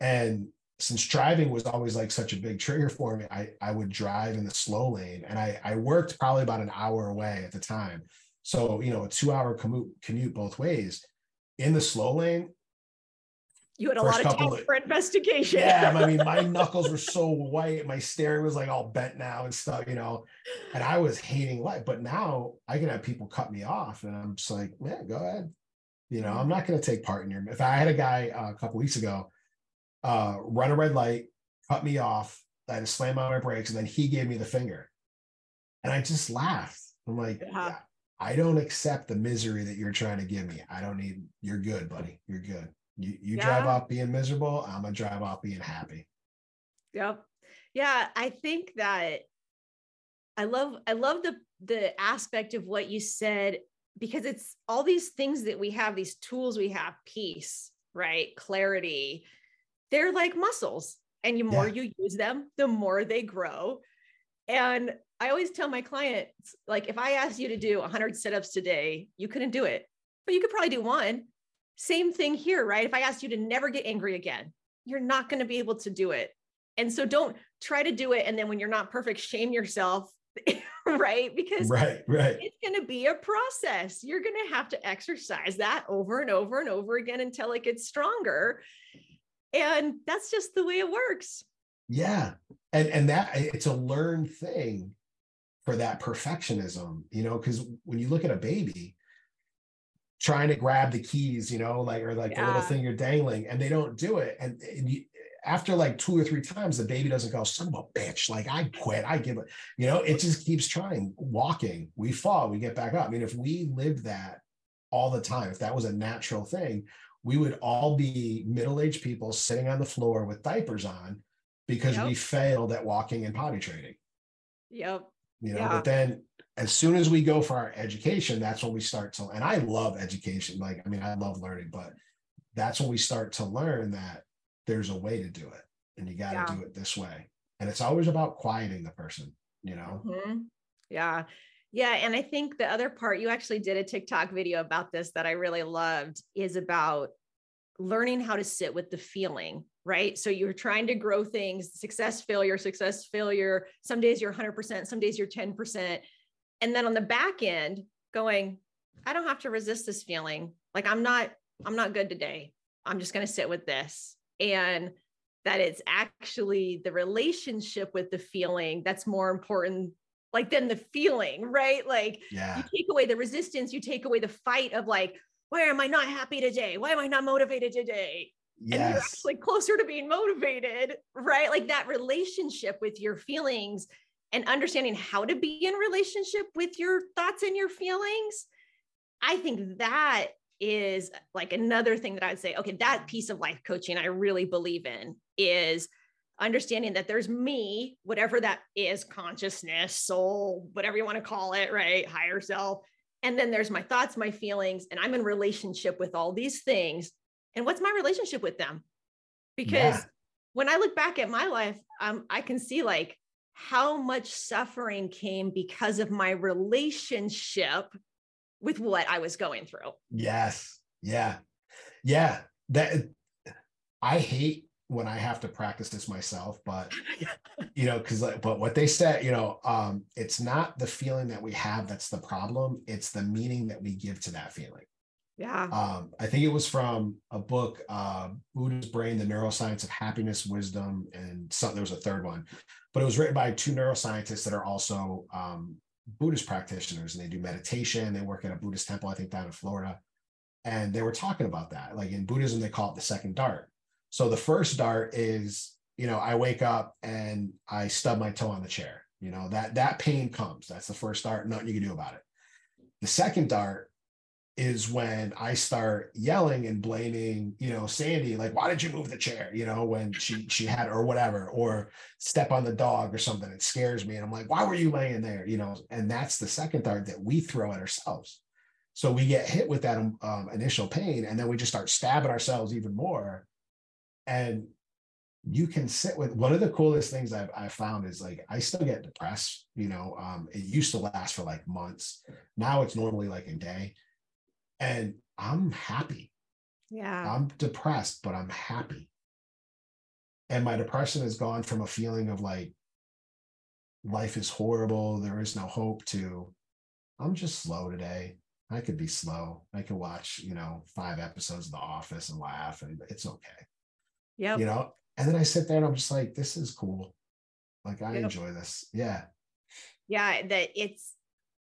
And since driving was always like such a big trigger for me, I, I would drive in the slow lane and I, I worked probably about an hour away at the time. So, you know, a two hour commute, commute both ways in the slow lane. You had a lot of time of, for investigation. Yeah. I mean, my knuckles were so white. My steering was like all bent now and stuff, you know, and I was hating life. But now I can have people cut me off and I'm just like, yeah, go ahead. You know, I'm not going to take part in your. If I had a guy uh, a couple weeks ago uh, run a red light, cut me off, I had to slam on my brakes, and then he gave me the finger, and I just laughed. I'm like, yeah. I don't accept the misery that you're trying to give me. I don't need. You're good, buddy. You're good. You you yeah. drive off being miserable. I'm gonna drive off being happy. Yep. Yeah, I think that I love I love the the aspect of what you said because it's all these things that we have, these tools we have, peace, right? Clarity. They're like muscles. And the more yeah. you use them, the more they grow. And I always tell my clients, like, if I asked you to do 100 sit ups today, you couldn't do it, but you could probably do one. Same thing here, right? If I asked you to never get angry again, you're not going to be able to do it. And so don't try to do it. And then when you're not perfect, shame yourself right? Because right, right. it's going to be a process. You're going to have to exercise that over and over and over again until it gets stronger. And that's just the way it works. Yeah. And and that it's a learned thing for that perfectionism, you know, because when you look at a baby trying to grab the keys, you know, like or like yeah. the little thing you're dangling and they don't do it. And, and you, after like two or three times, the baby doesn't go, son of a bitch, like I quit, I give it, you know, it just keeps trying, walking, we fall, we get back up. I mean, if we lived that all the time, if that was a natural thing, we would all be middle-aged people sitting on the floor with diapers on because yep. we failed at walking and potty training. Yep. You know, yeah. but then as soon as we go for our education, that's when we start to, and I love education. Like, I mean, I love learning, but that's when we start to learn that there's a way to do it and you got to yeah. do it this way. And it's always about quieting the person, you know? Mm-hmm. Yeah. Yeah. And I think the other part, you actually did a TikTok video about this that I really loved is about learning how to sit with the feeling, right? So you're trying to grow things, success, failure, success, failure. Some days you're 100%, some days you're 10%. And then on the back end, going, I don't have to resist this feeling. Like I'm not, I'm not good today. I'm just going to sit with this. And that it's actually the relationship with the feeling that's more important like than the feeling right like yeah. you take away the resistance you take away the fight of like why am i not happy today why am i not motivated today yes. and you're actually closer to being motivated right like that relationship with your feelings and understanding how to be in relationship with your thoughts and your feelings i think that is like another thing that i'd say okay that piece of life coaching i really believe in is understanding that there's me whatever that is consciousness soul whatever you want to call it right? Higher self. And then there's my thoughts my feelings and i'm in relationship with all these things. And what's my relationship with them? Because yeah. when i look back at my life um, i can see like how much suffering came because of my relationship with what I was going through. Yes. Yeah. Yeah. That I hate when I have to practice this myself, but you know, because like, but what they said, you know, um, it's not the feeling that we have that's the problem, it's the meaning that we give to that feeling. Yeah. Um, I think it was from a book, uh, Buddha's Brain, The Neuroscience of Happiness, Wisdom, and some, there was a third one, but it was written by two neuroscientists that are also um, Buddhist practitioners and they do meditation. They work at a Buddhist temple, I think down in Florida. And they were talking about that. Like in Buddhism, they call it the second dart. So the first dart is, you know, I wake up and I stub my toe on the chair. You know, that that pain comes. That's the first dart, nothing you can do about it. The second dart is when I start yelling and blaming, you know, Sandy, like, why did you move the chair? You know, when she she had or whatever, or step on the dog or something. It scares me. And I'm like, why were you laying there? You know, and that's the second dart that we throw at ourselves. So we get hit with that um, initial pain, and then we just start stabbing ourselves even more. And you can sit with one of the coolest things I've, I've found is like I still get depressed. You know, um, it used to last for like months. Now it's normally like a day and I'm happy. Yeah. I'm depressed, but I'm happy. And my depression has gone from a feeling of like life is horrible, there is no hope to I'm just slow today. I could be slow. I could watch, you know, five episodes of The Office and laugh, and it's okay. Yeah. You know, and then I sit there and I'm just like, this is cool. Like I yep. enjoy this. Yeah. Yeah. That it's,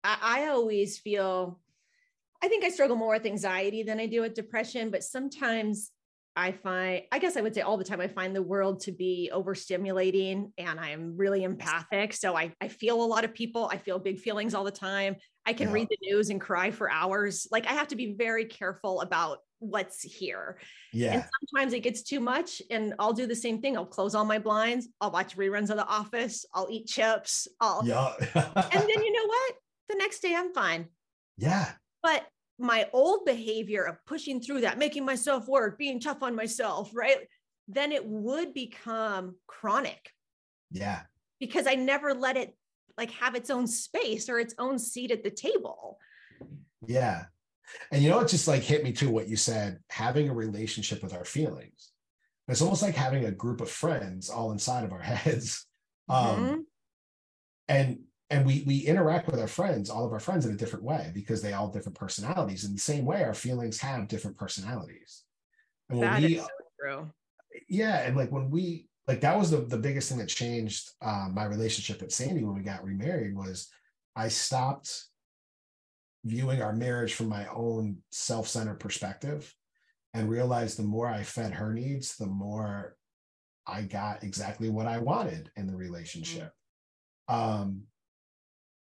I, I always feel I think I struggle more with anxiety than I do with depression, but sometimes I find, I guess I would say all the time, I find the world to be overstimulating and I'm really empathic. So I, I feel a lot of people. I feel big feelings all the time. I can yeah. read the news and cry for hours. Like I have to be very careful about what's here. Yeah. And sometimes it gets too much and I'll do the same thing. I'll close all my blinds. I'll watch reruns of The Office. I'll eat chips. I'll, yeah. and then you know what? The next day I'm fine. Yeah. But my old behavior of pushing through that, making myself work, being tough on myself, right? Then it would become chronic. Yeah. Because I never let it like have its own space or its own seat at the table. Yeah. And you know, it just like hit me too what you said having a relationship with our feelings. It's almost like having a group of friends all inside of our heads. Mm-hmm. Um, and and we we interact with our friends all of our friends in a different way because they all have different personalities. In the same way our feelings have different personalities. And when that we, is so true. Yeah and like when we like that was the, the biggest thing that changed um, my relationship with sandy when we got remarried was i stopped viewing our marriage from my own self-centered perspective and realized the more i fed her needs the more I got exactly what I wanted in the relationship. Um,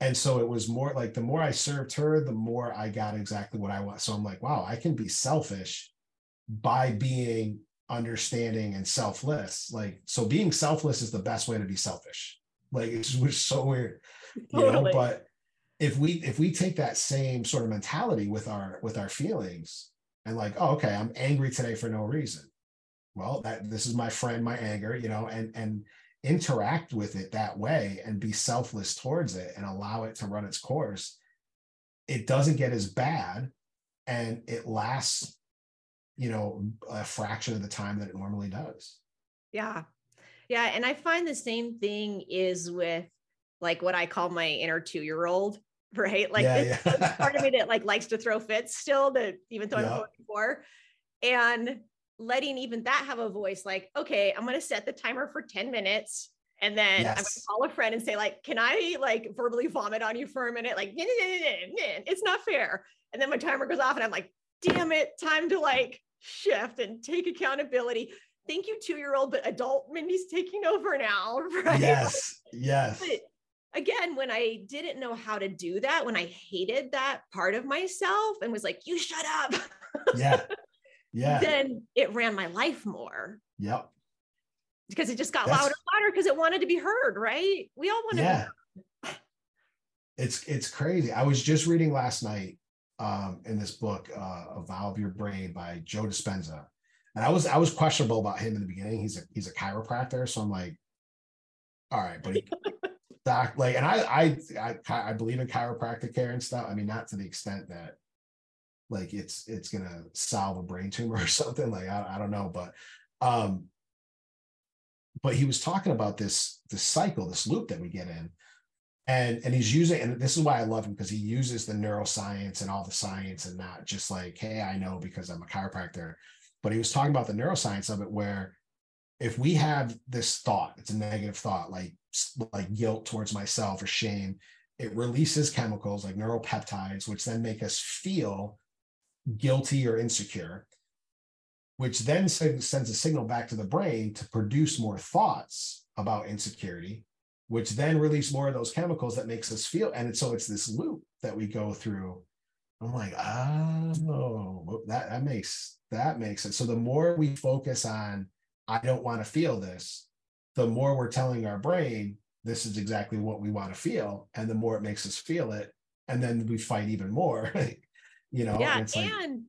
and so it was more like the more I served her, the more I got exactly what I want. So I'm like, wow, I can be selfish by being understanding and selfless. Like, so being selfless is the best way to be selfish. Like it's so weird, you totally. know. But if we if we take that same sort of mentality with our with our feelings and like, oh, okay, I'm angry today for no reason. Well, that this is my friend, my anger, you know, and and interact with it that way and be selfless towards it and allow it to run its course, it doesn't get as bad and it lasts, you know, a fraction of the time that it normally does. Yeah. Yeah. And I find the same thing is with like what I call my inner two year old, right? Like yeah, yeah. part of me that like likes to throw fits still that even though I'm 44. And letting even that have a voice like, okay, I'm going to set the timer for 10 minutes. And then yes. I'm going to call a friend and say, like, can I like verbally vomit on you for a minute? Like, it's not fair. And then my timer goes off and I'm like, damn it, time to like shift and take accountability. Thank you, two year old, but adult Mindy's taking over now. Right. Yes. Yes. But again, when I didn't know how to do that, when I hated that part of myself and was like, you shut up. Yeah yeah. then it ran my life more. Yep. Because it just got That's, louder and louder because it wanted to be heard right? We all want to yeah. it's it's crazy. I was just reading last night um in this book uh evolve your brain by joe dispenza. And i was i was questionable about him in the beginning. He's a he's a chiropractor. So i'm like all right but he doc like and I, I i i believe in chiropractic care and stuff. I mean not to the extent that like it's it's gonna solve a brain tumor or something like I, I don't know but um but he was talking about this this cycle this loop that we get in and and he's using and this is why i love him because he uses the neuroscience and all the science and not just like hey i know because i'm a chiropractor but he was talking about the neuroscience of it where if we have this thought it's a negative thought like like guilt towards myself or shame it releases chemicals like neuropeptides which then make us feel guilty or insecure, which then sends a signal back to the brain to produce more thoughts about insecurity, which then release more of those chemicals that makes us feel. And so it's this loop that we go through. I'm like, oh, that, that makes that makes sense. So the more we focus on, I don't want to feel this, the more we're telling our brain this is exactly what we want to feel. And the more it makes us feel it. And then we fight even more. you know yeah and like,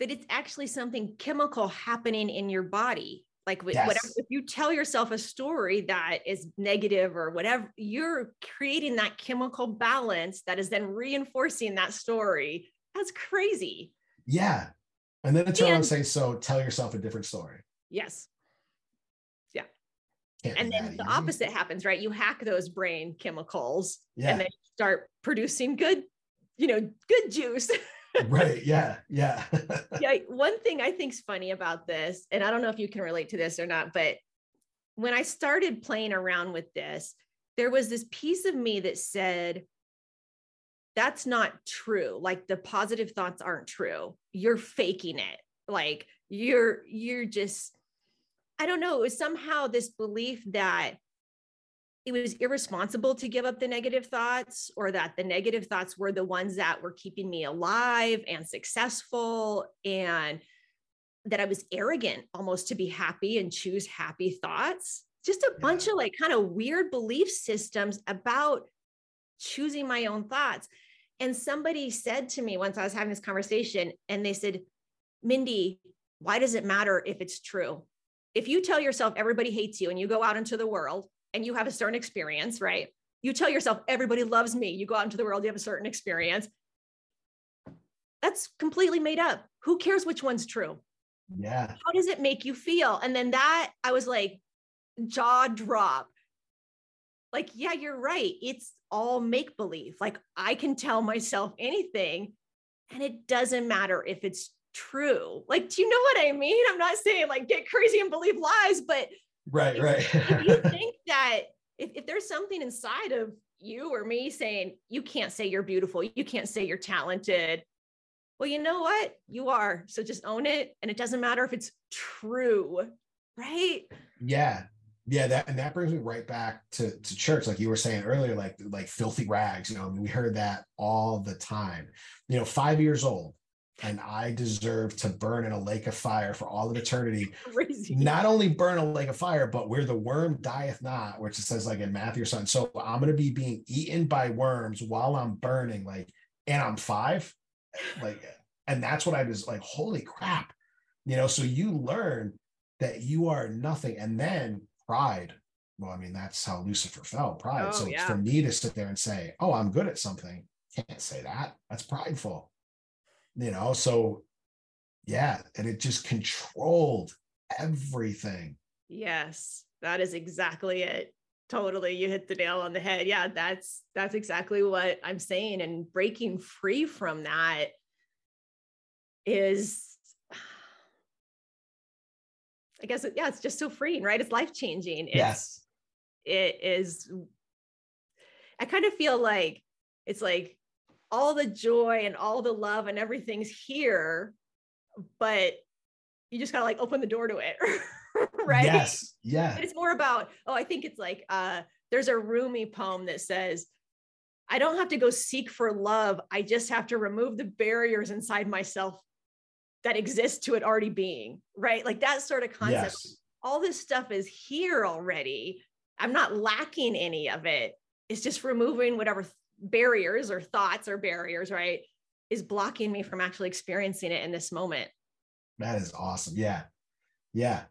that it's actually something chemical happening in your body. Like yes. whatever if you tell yourself a story that is negative or whatever you're creating that chemical balance that is then reinforcing that story. That's crazy. Yeah. And then it's around saying so tell yourself a different story. Yes. Yeah. Can't and then the easy. opposite happens right? You hack those brain chemicals yeah. and then start producing good you know good juice right. Yeah. Yeah. yeah. One thing I think is funny about this, and I don't know if you can relate to this or not, but when I started playing around with this, there was this piece of me that said, that's not true. Like the positive thoughts aren't true. You're faking it. Like you're, you're just, I don't know. It was somehow this belief that it was irresponsible to give up the negative thoughts or that the negative thoughts were the ones that were keeping me alive and successful and that I was arrogant almost to be happy and choose happy thoughts. Just a bunch yeah. of like kind of weird belief systems about choosing my own thoughts. And somebody said to me once I was having this conversation, and they said, Mindy, why does it matter if it's true? If you tell yourself everybody hates you and you go out into the world and you have a certain experience, right? You tell yourself, everybody loves me. You go out into the world, you have a certain experience. That's completely made up. Who cares which one's true? Yeah. How does it make you feel? And then that, I was like, jaw drop. Like, yeah, you're right. It's all make believe. Like, I can tell myself anything, and it doesn't matter if it's true. Like, do you know what I mean? I'm not saying like get crazy and believe lies, but Right, right. if you think that if, if there's something inside of you or me saying, you can't say you're beautiful, you can't say you're talented. Well, you know what? You are. So just own it. And it doesn't matter if it's true. right yeah yeah that and that brings me right back to to church like you were saying earlier like like filthy rags you know I mean, we heard that all the time you know five years old and i deserve to burn in a lake of fire for all of eternity. Not only burn a lake of fire but where the worm dieth not which it says like in matthew or something. So i'm going to be being eaten by worms while i'm burning like and i'm five like and that's what i was like holy crap. You know so you learn that you are nothing and then pride. Well i mean that's how lucifer fell pride. Oh, so yeah. for me to sit there and say oh i'm good at something can't say that. That's prideful you know so yeah and it just controlled everything. Yes that is exactly it. Totally you hit the nail on the head. Yeah that's that's exactly what i'm saying and breaking free from that is i guess yeah it's just so freeing right? It's life changing yes. it is i kind of feel like it's like all the joy and all the love and everything's here but you just gotta like open the door to it right? Yes yeah. But it's more about oh i think it's like uh there's a rumi poem that says i don't have to go seek for love i just have to remove the barriers inside myself that exist to it already being right? Like that sort of concept. Yes. All this stuff is here already. I'm not lacking any of it. It's just removing whatever barriers or thoughts or barriers, right? Is blocking me from actually experiencing it in this moment. that is awesome yeah yeah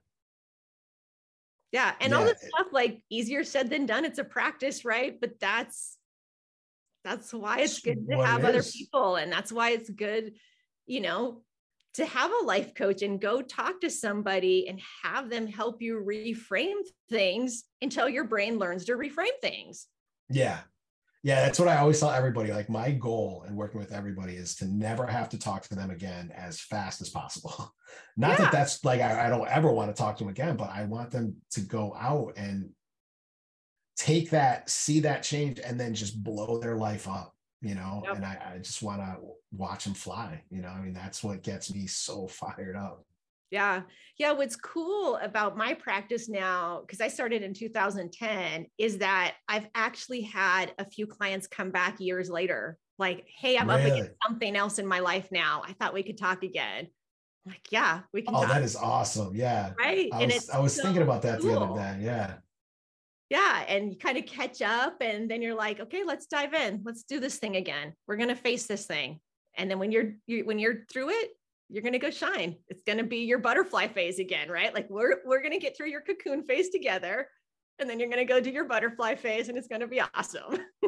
Yeah. And all Yeah. this stuff, like easier said than done. It's a practice, right? But that's that's why it's It's good to what have other people. And that's why it's good, you know, to have a life coach and go talk to somebody and have them help you reframe things until your brain learns to reframe things. Yeah. Yeah, that's what I always tell everybody. Like my goal in working with everybody is to never have to talk to them again as fast as possible. Not Yeah. that that's like I, I don't ever want to talk to them again, but I want them to go out and take that, see that change, and then just blow their life up, you know. Yep. And I, I just want to watch them fly, you know. I mean, that's what gets me so fired up. Yeah. Yeah. What's cool about my practice now, because I started in 2010, is that I've actually had a few clients come back years later, like, hey, I'm up Really? against something else in my life now. I thought we could talk again. I'm like, yeah, we can Oh, talk. that is awesome. Yeah. right. I and was it's I was so thinking about that the other day. Yeah. Yeah. And you kind of catch up and then you're like, okay, let's dive in. Let's do this thing again. We're going to face this thing. And then when you're, you, when you're through it, you're going to go shine. It's going to be your butterfly phase again, right? Like we're, we're going to get through your cocoon phase together. And then you're going to go do your butterfly phase and it's going to be awesome.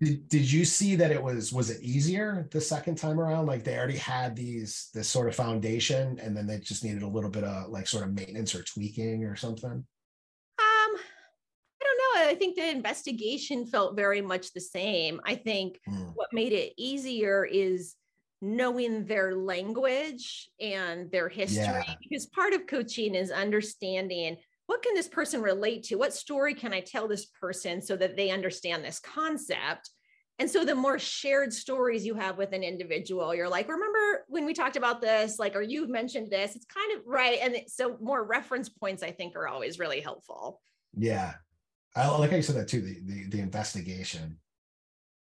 Did, did you see that it was was it easier the second time around? Like they already had these this sort of foundation, and then they just needed a little bit of like sort of maintenance or tweaking or something. Um, I don't know. I think the investigation felt very much the same. I think Hmm. what made it easier is knowing their language and their history Yeah. because part of coaching is understanding what can this person relate to? What story can i tell this person so that they understand this concept? And so the more shared stories you have with an individual you're like remember when we talked about this? Like or you've mentioned this. It's kind of right and so more reference points i think are always really helpful. Yeah, I like how you said that too. The the, the investigation,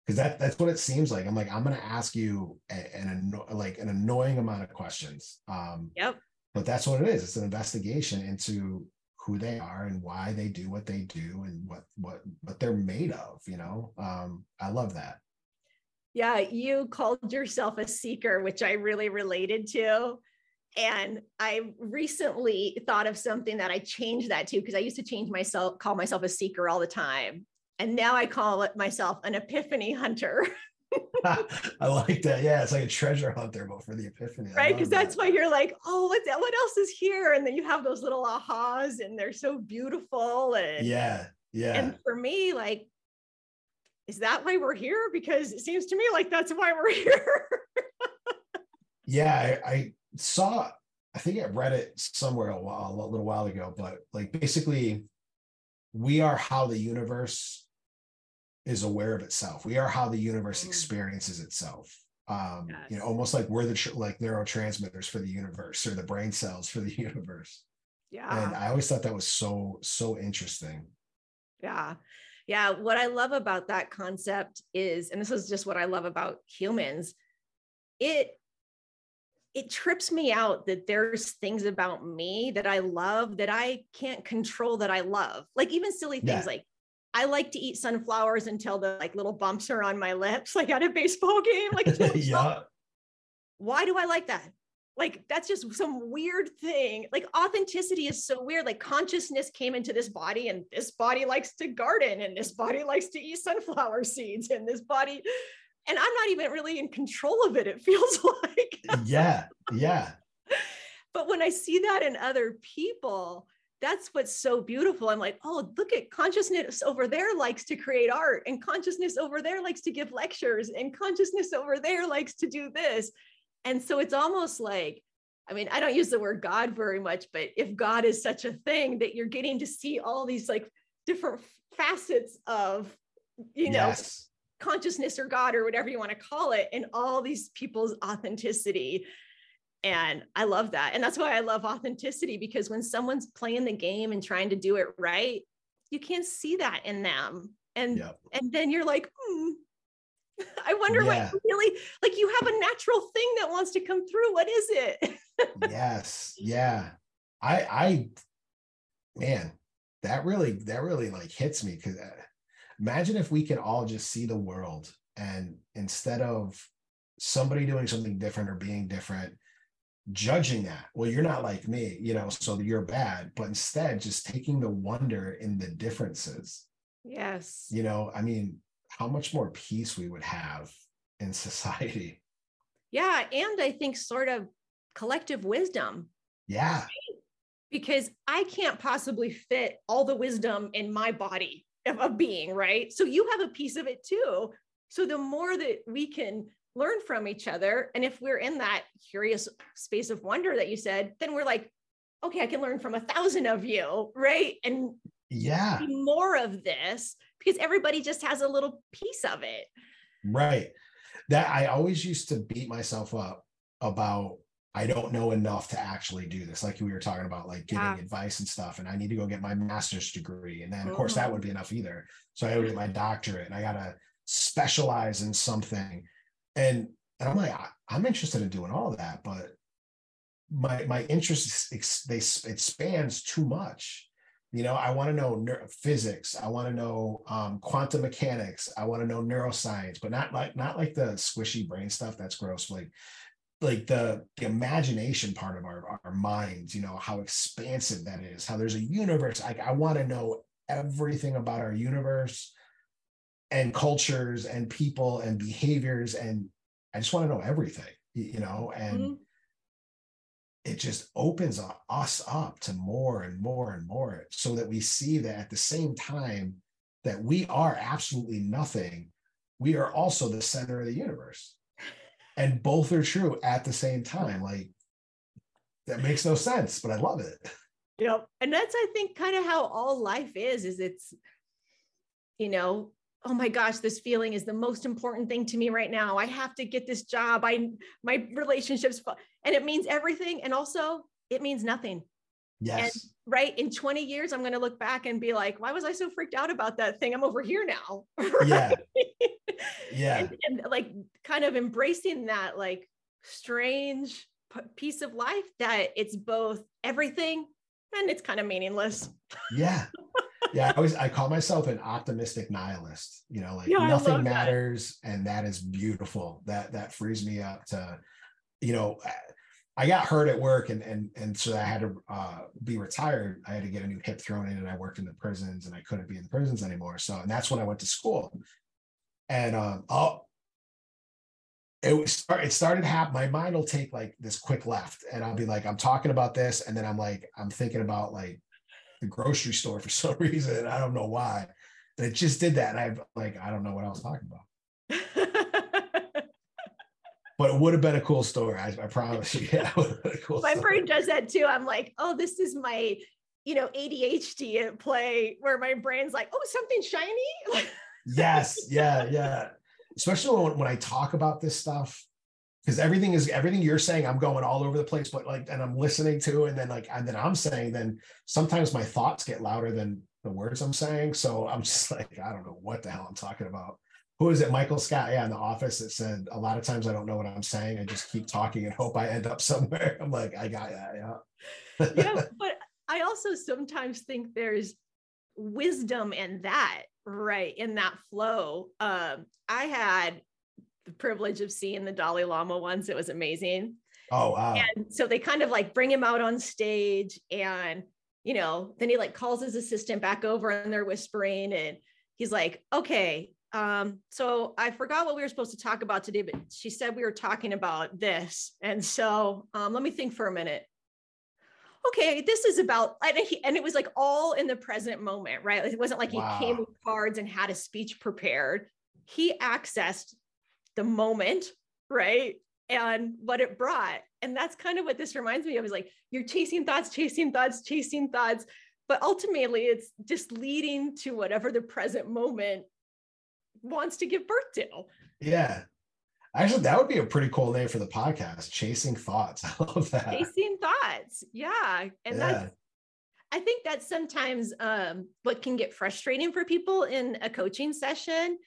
because that that's what it seems like. I'm like I'm going to ask you a- an like an annoying amount of questions. Um, Yep. But that's what it is. It's an investigation into who they are and why they do what they do and what what what they're made of. You know, um, I love that. Yeah, you called yourself a seeker, which I really related to. And I recently thought of something that I changed that to because I used to change myself, call myself a seeker all the time. And now I call it myself an epiphany hunter, I like that. Yeah, it's like a treasure hunter, but for the epiphany. Right? Because that's why you're like, oh, what's that? What else is here? And then you have those little ahas and they're so beautiful. And, Yeah, yeah. and for me, like, is that why we're here? Because it seems to me like that's why we're here. yeah I, I saw i think i read it somewhere a while a little while ago but like basically we are how the universe is aware of itself we are how the universe Mm. experiences itself um you know almost like we're the tr- like neurotransmitters for the universe or the brain cells for the universe Yeah. And I always thought that was so, so interesting. Yeah. Yeah. What I love about that concept is, and this is just what I love about humans, it it trips me out that there's things about me that I love that I can't control that I love. Like even silly things yeah. like I like to eat sunflowers until the like little bumps are on my lips, like at a baseball game. Like, yeah. why do I like that? Like, that's just some weird thing. Like, authenticity is so weird. Like, consciousness came into this body, and this body likes to garden, and this body likes to eat sunflower seeds, and this body, and I'm not even really in control of it, it feels like. yeah. Yeah. But when I see that in other people, that's what's so beautiful. I'm like, oh, look at consciousness over there likes to create art, and consciousness over there likes to give lectures, and consciousness over there likes to do this. And so it's almost like, I mean, I don't use the word God very much, but if God is such a thing that you're getting to see all these like different facets of, you know, yes. consciousness or God or whatever you want to call it, and all these people's authenticity and I love that. And that's why I love authenticity because when someone's playing the game and trying to do it right, you can't see that in them. And yep. and then you're like, hmm, I wonder yeah. what really like you have a natural thing that wants to come through. What is it? yes. Yeah. I I man, that really that really like hits me because uh, imagine if we can all just see the world and instead of somebody doing something different or being different judging that well you're not like me you know so you're bad but instead just taking the wonder in the differences. Yes. You know i mean how much more peace we would have in society. Yeah and i think sort of collective wisdom. Yeah. Because i can't possibly fit all the wisdom in my body of a being right? So you have a piece of it too. So the more that we can learn from each other. And if we're in that curious space of wonder that you said, then we're like, okay, I can learn from a thousand of you, right? And yeah, more of this because everybody just has a little piece of it. Right. That I always used to beat myself up about I don't know enough to actually do this. Like we were talking about, like giving yeah. advice and stuff. And I need to go get my master's degree. And then, of mm-hmm. course, that would be enough either. So I to get my doctorate and I got to specialize in something and and I'm like, I'm interested in doing all that, but my my interest they it spans too much. You know, I want to know physics. I want to know um, quantum mechanics. I want to know neuroscience, but not like not like the squishy brain stuff. That's gross. Like like the the imagination part of our our minds. You know how expansive that is. How there's a universe. I I want to know everything about our universe and cultures and people and behaviors and I just want to know everything, you know, and mm-hmm. it just opens us up to more and more and more so that we see that at the same time that we are absolutely nothing, we are also the center of the universe. And both are true at the same time. Like that makes no sense, but I love it. you know And that's, I think, kind of how all life is, is it's, you know, oh my gosh this feeling is the most important thing to me right now. I have to get this job. I my relationships and it means everything and also it means nothing. Yes. and, right in 20 years i'm going to look back and be like why was i so freaked out about that thing? I'm over here now. Yeah. Yeah. And, and, like kind of embracing that like strange piece of life that it's both everything and it's kind of meaningless. Yeah yeah, I always I call myself an optimistic nihilist. You know, like yeah, nothing matters, that. and that is beautiful. That that frees me up to, you know, I got hurt at work, and and and so I had to uh, be retired. I had to get a new hip thrown in, and I worked in the prisons, and I couldn't be in the prisons anymore. So, and that's when I went to school, and um, oh. It was start, it started happen. My mind will take like this quick left, and I'll be like, I'm talking about this, and then I'm like, I'm thinking about like the grocery store for some reason. I don't know why. But it just did that. And I like, I don't know what I was talking about. but it would have been a cool story. I, I promise you. Yeah, cool my story. brain does that too. I'm like, oh, this is my, you know, ADHD at play where my brain's like, oh, something shiny. yes. Yeah. Yeah. Especially when, when I talk about this stuff, because everything is everything you're saying i'm going all over the place but like and i'm listening to and then like and then i'm saying then sometimes my thoughts get louder than the words i'm saying. So i'm just like i don't know what the hell i'm talking about. Who is it? Michael scott. Yeah in the office that said a lot of times i don't know what i'm saying. I just keep talking and hope i end up somewhere. I'm like i got that. Yeah. Yeah but i also sometimes think there's wisdom in that right in that flow. Um i had the privilege of seeing the Dalai Lama once. It was amazing. Oh wow. And so they kind of like bring him out on stage and you know, then he like calls his assistant back over and they're whispering and he's like, "Okay, um so I forgot what we were supposed to talk about today, but she said we were talking about this. And so, um let me think for a minute okay, this is about, and, he, and, it was like all in the present moment, right? It wasn't like wow. he came with cards and had a speech prepared. He accessed the moment, right? And what it brought. And that's kind of what this reminds me of is like you're chasing thoughts, chasing thoughts, chasing thoughts. But ultimately, it's just leading to whatever the present moment wants to give birth to. Yeah. Actually, that would be a pretty cool name for the podcast, Chasing Thoughts. I love that. Chasing Thoughts. Yeah. And yeah. that's I think that's sometimes um, what can get frustrating for people in a coaching session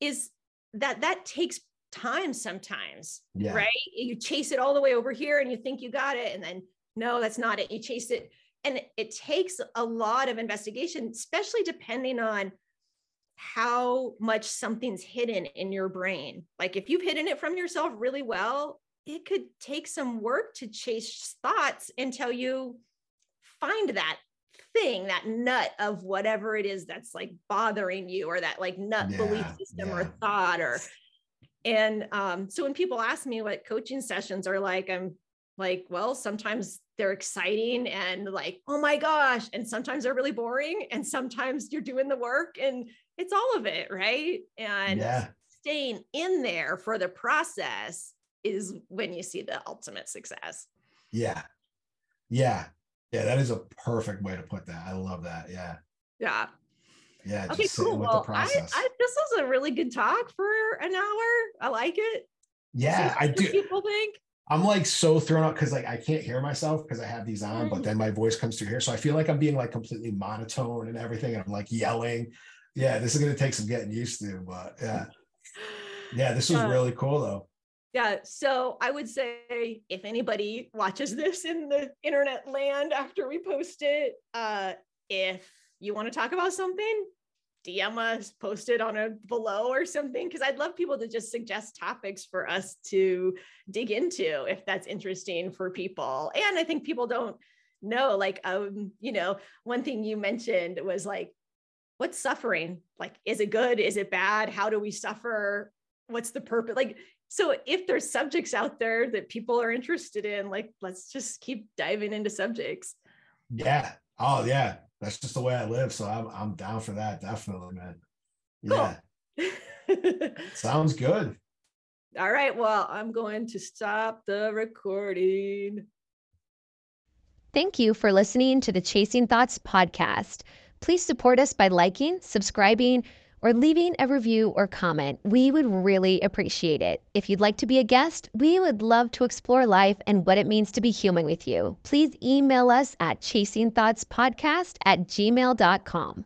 is that that takes time sometimes, yeah. right? You chase it all the way over here and you think you got it. And then, no, that's not it. You chase it. And it takes a lot of investigation, especially depending on how much something's hidden in your brain. Like if you've hidden it from yourself really well, it could take some work to chase thoughts until you find that thing, that nut of whatever it is that's like bothering you, or that like nut yeah, belief system yeah. or thought, or and um, so when people ask me what coaching sessions are like, I'm like, well, sometimes they're exciting and like, oh my gosh. And sometimes they're really boring. And sometimes you're doing the work and it's all of it. Right. And yeah. staying in there for the process is when you see the ultimate success. Yeah. Yeah. Yeah. That is a perfect way to put that. I love that. Yeah. Yeah. Yeah. Okay, cool. Well, I, I, this was a really good talk for an hour. I like it. Yeah, I do. People think. I'm like so thrown out because like I can't hear myself because I have these on, but then my voice comes through here. So I feel like I'm being like completely monotone and everything. And I'm like yelling. Yeah, this is gonna take some getting used to, but yeah. Yeah, this was uh, really cool though. Yeah. So I would say if anybody watches this in the internet land after we post it, uh, if you want to talk about something, DM us, post it on a below or something, because I'd love people to just suggest topics for us to dig into if that's interesting for people. And I think people don't know, like, um, you know, one thing you mentioned was like, what's suffering? Like, is it good? Is it bad? How do we suffer? What's the purpose? Like, so if there's subjects out there that people are interested in, like, let's just keep diving into subjects. Yeah. Oh, yeah that's just the way I live. So I'm I'm down for that. Definitely, man. Yeah. Cool. Sounds good. All right. Well, I'm going to stop the recording. Thank you for listening to the Chasing Thoughts podcast. Please support us by liking, subscribing, or leaving a review or comment. We would really appreciate it. If you'd like to be a guest, we would love to explore life and what it means to be human with you. Please email us at chasingthoughtspodcast at gmail.com.